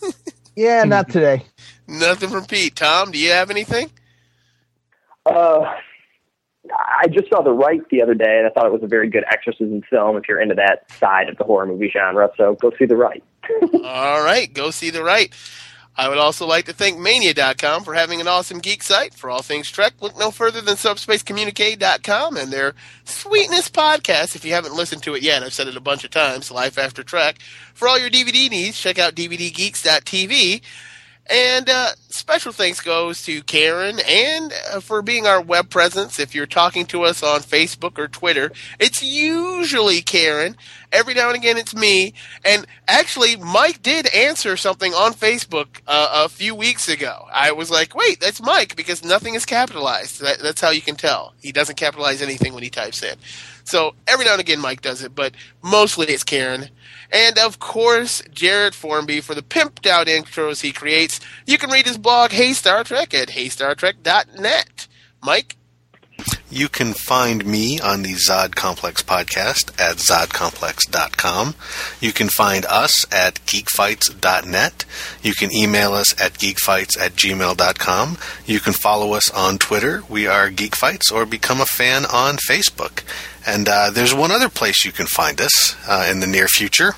[laughs] yeah, not today. Nothing from Pete. Tom, do you have anything? Uh, I just saw The Rite the other day, and I thought it was a very good exorcism film if you're into that side of the horror movie genre. So go see The Rite. [laughs] All right, go see The Rite. I would also like to thank Mania.com for having an awesome geek site for all things Trek. Look no further than SubspaceCommunique.com and their Sweetness podcast. If you haven't listened to it yet, I've said it a bunch of times, Life After Trek. For all your DVD needs, check out DVDGeeks.tv. And uh, special thanks goes to Karen and uh, for being our web presence. If you're talking to us on Facebook or Twitter, it's usually Karen. Every now and again, it's me. And actually, Mike did answer something on Facebook uh, a few weeks ago. I was like, wait, that's Mike because nothing is capitalized. That, that's how you can tell. He doesn't capitalize anything when he types in. So every now and again, Mike does it, but mostly it's Karen. And of course, Jared Formby for the pimped out intros he creates. You can read his blog, Hey Star Trek, at heystartrek.net. Mike? You can find me on the Zod Complex podcast at zodcomplex.com. You can find us at geekfights.net. You can email us at geekfights at gmail.com. You can follow us on Twitter. We are Geekfights or become a fan on Facebook. And uh, there's one other place you can find us uh, in the near future.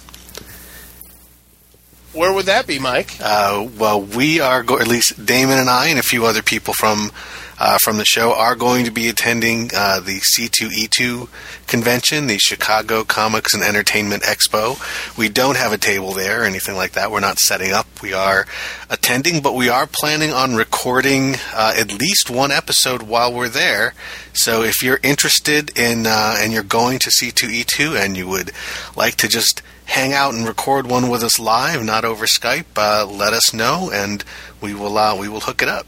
Where would that be, Mike? Uh, well, we are, go- at least Damon and I, and a few other people from uh, from the show, are going to be attending uh, the C2E2 convention, the Chicago Comics and Entertainment Expo. We don't have a table there or anything like that. We're not setting up. We are attending, but we are planning on recording uh, at least one episode while we're there. So if you're interested in uh, and you're going to C2E2 and you would like to just hang out and record one with us live, not over Skype, uh, let us know, and we will uh, we will hook it up.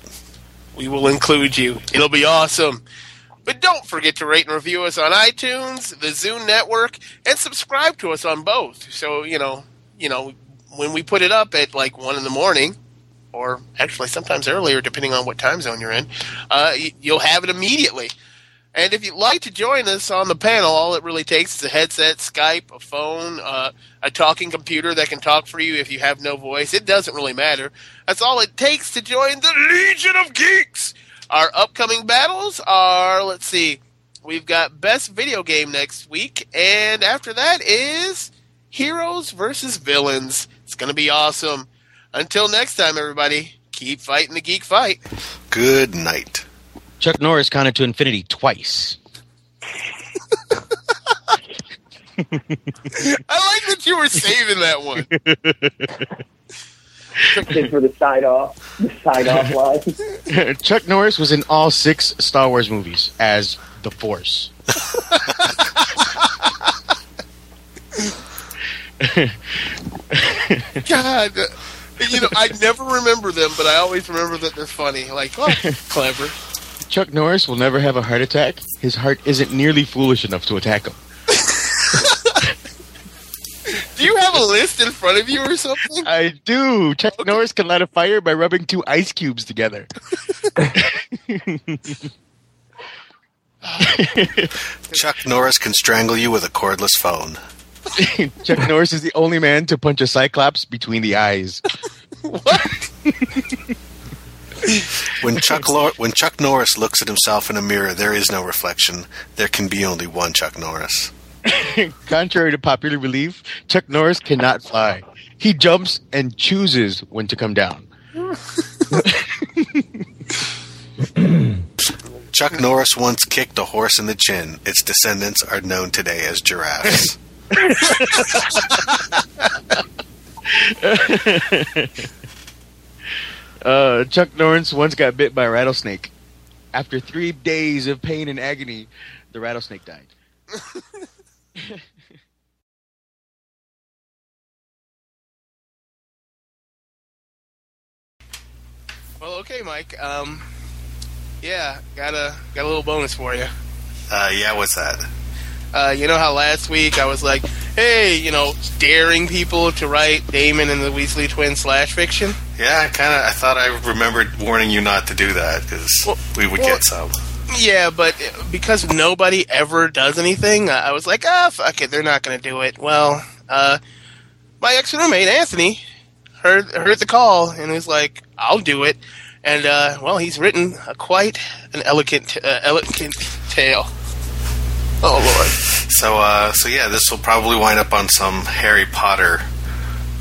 We will include you. It'll be awesome. But don't forget to rate and review us on iTunes, the Zune Network, and subscribe to us on both. So you know, you know, when we put it up at like one in the morning, or actually sometimes earlier, depending on what time zone you're in, uh, you'll have it immediately. And if you'd like to join us on the panel, all it really takes is a headset, Skype, a phone, uh, a talking computer that can talk for you if you have no voice. It doesn't really matter. That's all it takes to join the Legion of Geeks. Our upcoming battles are, let's see, we've got Best Video Game next week, and after that is Heroes versus Villains. It's going to be awesome. Until next time, everybody, keep fighting the geek fight. Good night. Chuck Norris counted to infinity twice. [laughs] I like that you were saving that one. Did for the side off, the side off [laughs] line. [laughs] Chuck Norris was in all six Star Wars movies as the Force. God, you know, I never remember them, but I always remember that they're funny. Like, oh, clever. Chuck Norris will never have a heart attack. His heart isn't nearly foolish enough to attack him. [laughs] Do you have a list in front of you or something? I do. Chuck Norris can light a fire by rubbing two ice cubes together. [laughs] Chuck Norris can strangle you with a cordless phone. [laughs] Chuck Norris is the only man to punch a cyclops between the eyes. [laughs] When Chuck Lor- when Chuck Norris looks at himself in a mirror, there is no reflection. There can be only one Chuck Norris. [laughs] Contrary to popular belief, Chuck Norris cannot fly. He jumps and chooses when to come down. [laughs] Chuck Norris once kicked a horse in the chin. Its descendants are known today as giraffes. Uh, Chuck Norris once got bit by a rattlesnake. After three days of pain and agony, the rattlesnake died. [laughs] Well, okay, Mike. Um, yeah, got a got a little bonus for you. Uh, yeah, what's that? Uh, you know how last week I was like, hey, you know, daring people to write Damon and the Weasley twins slash fiction. Yeah, I kind of. I thought I remembered warning you not to do that because we would well- get some. Yeah, but because nobody ever does anything, I I was like, ah, fuck it, they're not going to do it. Well, uh, my ex roommate Anthony heard heard the call and was like, I'll do it. And uh, well, he's written a quite an elegant uh, elegant tale. Oh lord. So, uh, so yeah, this will probably wind up on some Harry Potter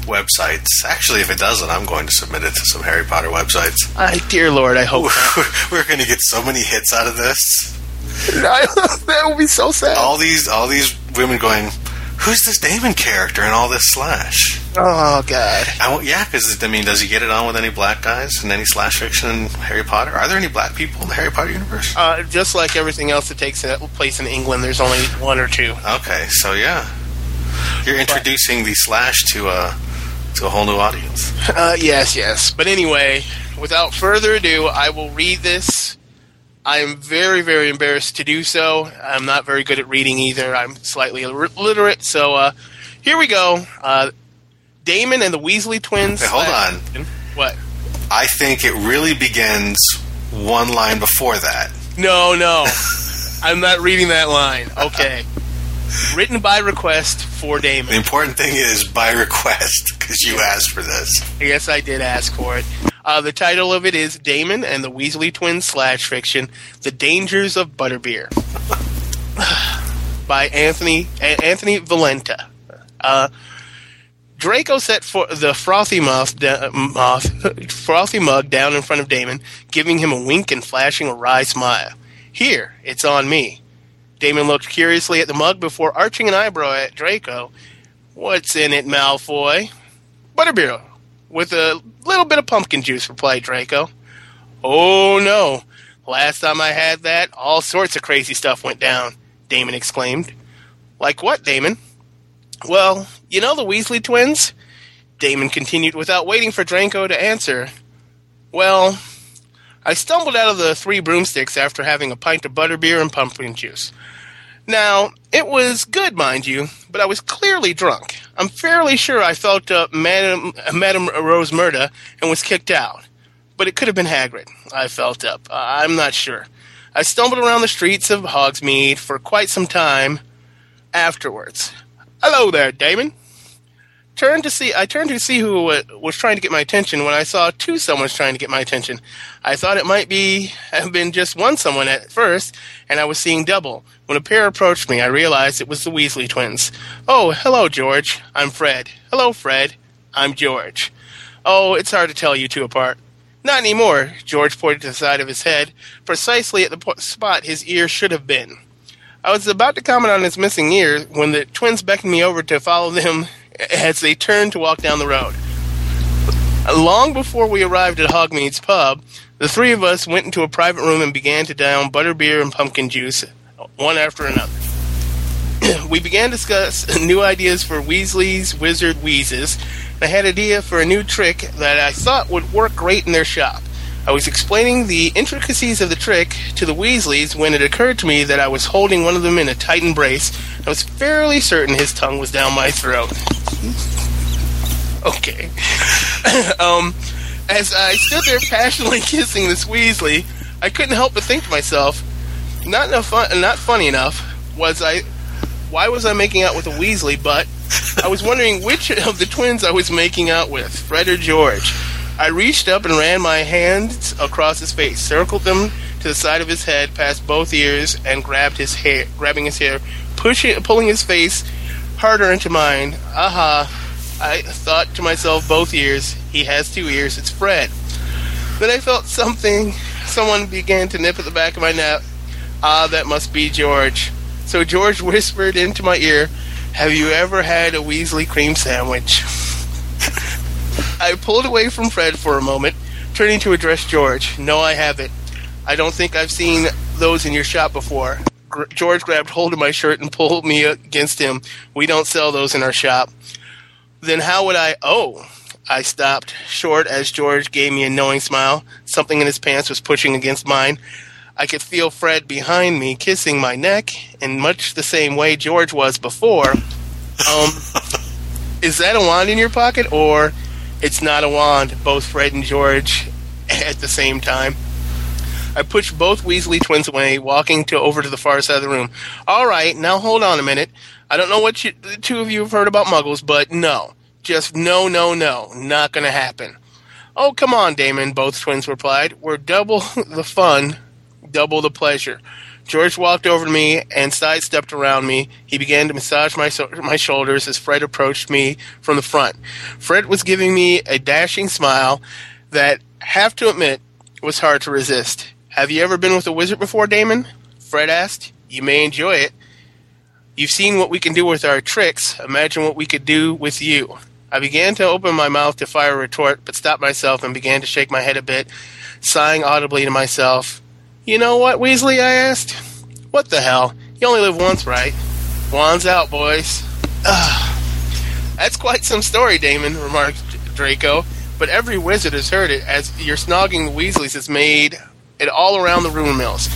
websites. Actually, if it doesn't, I'm going to submit it to some Harry Potter websites. I, dear Lord, I hope [laughs] We're going to get so many hits out of this. [laughs] that would be so sad. All these, all these women going, "Who's this Damon character?" and all this slash. Oh God. I yeah, because I mean, does he get it on with any black guys in any slash fiction in Harry Potter? Are there any black people in the Harry Potter universe? Uh, just like everything else that takes place in England, there's only one or two. Okay, so yeah, you're introducing the slash to a to a whole new audience. Uh, yes, yes. But anyway, without further ado, I will read this. I am very, very embarrassed to do so. I'm not very good at reading either. I'm slightly illiterate. So uh, here we go. Uh, Damon and the Weasley twins. Hey, hold on. What? I think it really begins one line before that. No, no. [laughs] I'm not reading that line. Okay. [laughs] Written by request for Damon. The important thing is by request because you asked for this. Yes, I did ask for it. Uh, the title of it is Damon and the Weasley Twins slash fiction: The Dangers of Butterbeer, [sighs] by Anthony A- Anthony Valenta. Uh, Draco set for the frothy moth, da- moth [laughs] frothy mug down in front of Damon, giving him a wink and flashing a wry smile. Here, it's on me. Damon looked curiously at the mug before arching an eyebrow at Draco. What's in it, Malfoy? Butterbeer, with a little bit of pumpkin juice, replied Draco. Oh no. Last time I had that, all sorts of crazy stuff went down, Damon exclaimed. Like what, Damon? Well, you know the Weasley twins? Damon continued without waiting for Draco to answer. Well, I stumbled out of the three broomsticks after having a pint of butterbeer and pumpkin juice. Now, it was good, mind you, but I was clearly drunk. I'm fairly sure I felt uh, Madam, Madam Rosmerta and was kicked out. But it could have been Hagrid. I felt up. Uh, I'm not sure. I stumbled around the streets of Hogsmeade for quite some time afterwards. Hello there, Damon. Turned to see. I turned to see who was trying to get my attention when I saw two someone's trying to get my attention. I thought it might be have been just one someone at first, and I was seeing double. When a pair approached me, I realized it was the Weasley twins. Oh, hello, George. I'm Fred. Hello, Fred. I'm George. Oh, it's hard to tell you two apart. Not anymore. George pointed to the side of his head, precisely at the po- spot his ear should have been. I was about to comment on his missing ear when the twins beckoned me over to follow them as they turned to walk down the road. Long before we arrived at Hogsmeade's pub, the three of us went into a private room and began to down butterbeer and pumpkin juice, one after another. [clears throat] we began to discuss new ideas for Weasley's Wizard Wheezes, I had an idea for a new trick that I thought would work great in their shop. I was explaining the intricacies of the trick to the Weasleys when it occurred to me that I was holding one of them in a tight embrace. I was fairly certain his tongue was down my throat. okay. [laughs] um, as I stood there passionately [laughs] kissing this Weasley, I couldn't help but think to myself, not enough fun, not funny enough was I. Why was I making out with a Weasley? But I was wondering which of the twins I was making out with, Fred or George. I reached up and ran my hands across his face, circled them to the side of his head, past both ears, and grabbed his hair, grabbing his hair, pushing, pulling his face harder into mine. Aha! I thought to myself, both ears. He has two ears. It's Fred. Then I felt something. Someone began to nip at the back of my neck. Ah, that must be George. So George whispered into my ear, "Have you ever had a Weasley cream sandwich?" [laughs] I pulled away from Fred for a moment, turning to address George. No, I haven't. I don't think I've seen those in your shop before. Gr- George grabbed hold of my shirt and pulled me against him. We don't sell those in our shop. Then how would I? Oh, I stopped short as George gave me a knowing smile. Something in his pants was pushing against mine. I could feel Fred behind me kissing my neck in much the same way George was before. Um, [laughs] is that a wand in your pocket, or it's not a wand? Both Fred and George [laughs] at the same time. I pushed both Weasley twins away, walking to over to the far side of the room. All right, now hold on a minute. I don't know what you, the two of you have heard about Muggles, but no, just no, no, no, not going to happen. Oh, come on, Damon. Both twins replied. We're double [laughs] the fun double the pleasure. George walked over to me and sidestepped around me. He began to massage my so- my shoulders as Fred approached me from the front. Fred was giving me a dashing smile that, have to admit, was hard to resist. Have you ever been with a wizard before, Damon? Fred asked. You may enjoy it. You've seen what we can do with our tricks. Imagine what we could do with you. I began to open my mouth to fire a retort, but stopped myself and began to shake my head a bit, sighing audibly to myself. You know what, Weasley? I asked. What the hell? You only live once, right? Wands out, boys. Ugh. That's quite some story, Damon, remarked Draco. But every wizard has heard it, as your snogging the Weasleys has made it all around the rumor mills.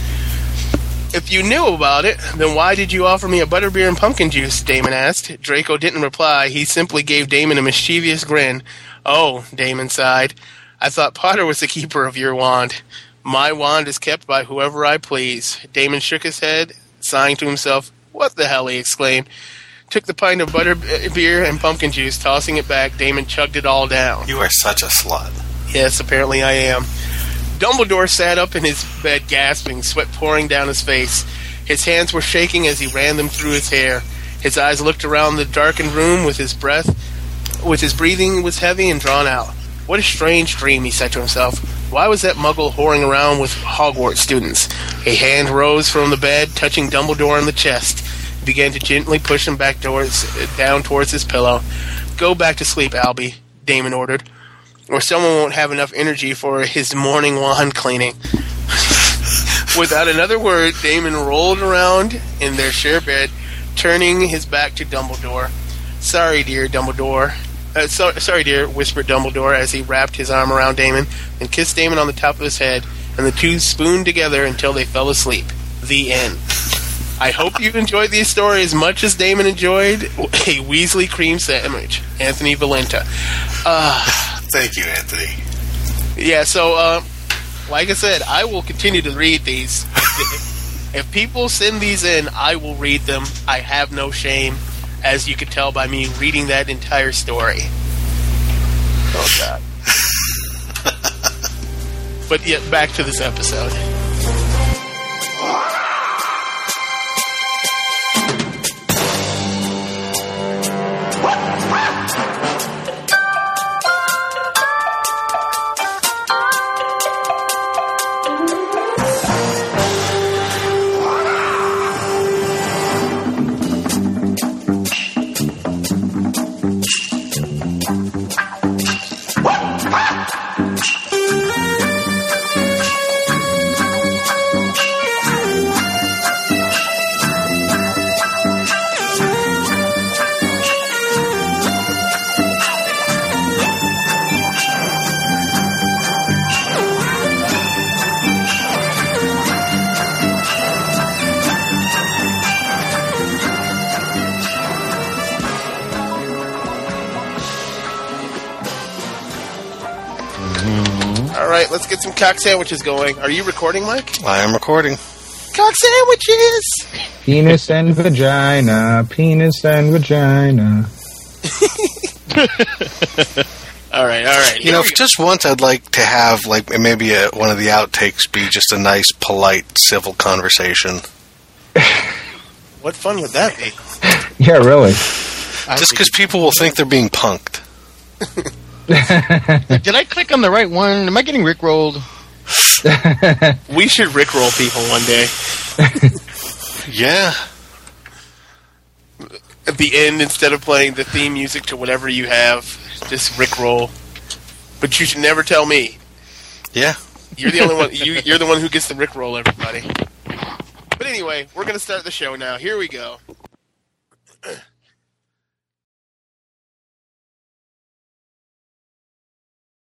If you knew about it, then why did you offer me a butterbeer and pumpkin juice? Damon asked. Draco didn't reply. He simply gave Damon a mischievous grin. Oh, Damon sighed. I thought Potter was the keeper of your wand. My wand is kept by whoever I please. Damon shook his head, sighing to himself. What the hell? he exclaimed. Took the pint of butter beer and pumpkin juice, tossing it back. Damon chugged it all down. You are such a slut. Yes, apparently I am. Dumbledore sat up in his bed, gasping, sweat pouring down his face. His hands were shaking as he ran them through his hair. His eyes looked around the darkened room with his breath, with his breathing was heavy and drawn out. What a strange dream, he said to himself. Why was that muggle whoring around with Hogwarts students? A hand rose from the bed, touching Dumbledore on the chest. He began to gently push him back towards, down towards his pillow. Go back to sleep, Albie, Damon ordered, or someone won't have enough energy for his morning wand cleaning. [laughs] Without another word, Damon rolled around in their shared bed, turning his back to Dumbledore. Sorry, dear Dumbledore. Uh, so, sorry, dear, whispered Dumbledore as he wrapped his arm around Damon and kissed Damon on the top of his head, and the two spooned together until they fell asleep. The end. I hope you enjoyed these stories as much as Damon enjoyed a Weasley cream sandwich. Anthony Valenta. Uh, Thank you, Anthony. yeah, so, uh, like I said, I will continue to read these. [laughs] if people send these in, I will read them. I have no shame, as you could tell by me reading that entire story. Oh, God. [laughs] but yet, back to this episode. Right, let's get some cock sandwiches going. Are you recording, Mike? I am recording. Cock sandwiches! Penis and vagina, penis and vagina. [laughs] All right, all right. You know, if just once I'd like to have like maybe a, one of the outtakes be just a nice, polite, civil conversation. [laughs] What fun would that be? Yeah, really. Just because people will think they're being punked. [laughs] Did I click on the right one? Am I getting rickrolled? [laughs] We should rickroll people one day. [laughs] Yeah. At the end, instead of playing the theme music to whatever you have, just rickroll. But you should never tell me. Yeah. You're the only one. [laughs] You, you're the one who gets the rickroll, everybody. But anyway, we're gonna start the show now. Here we go. [clears throat]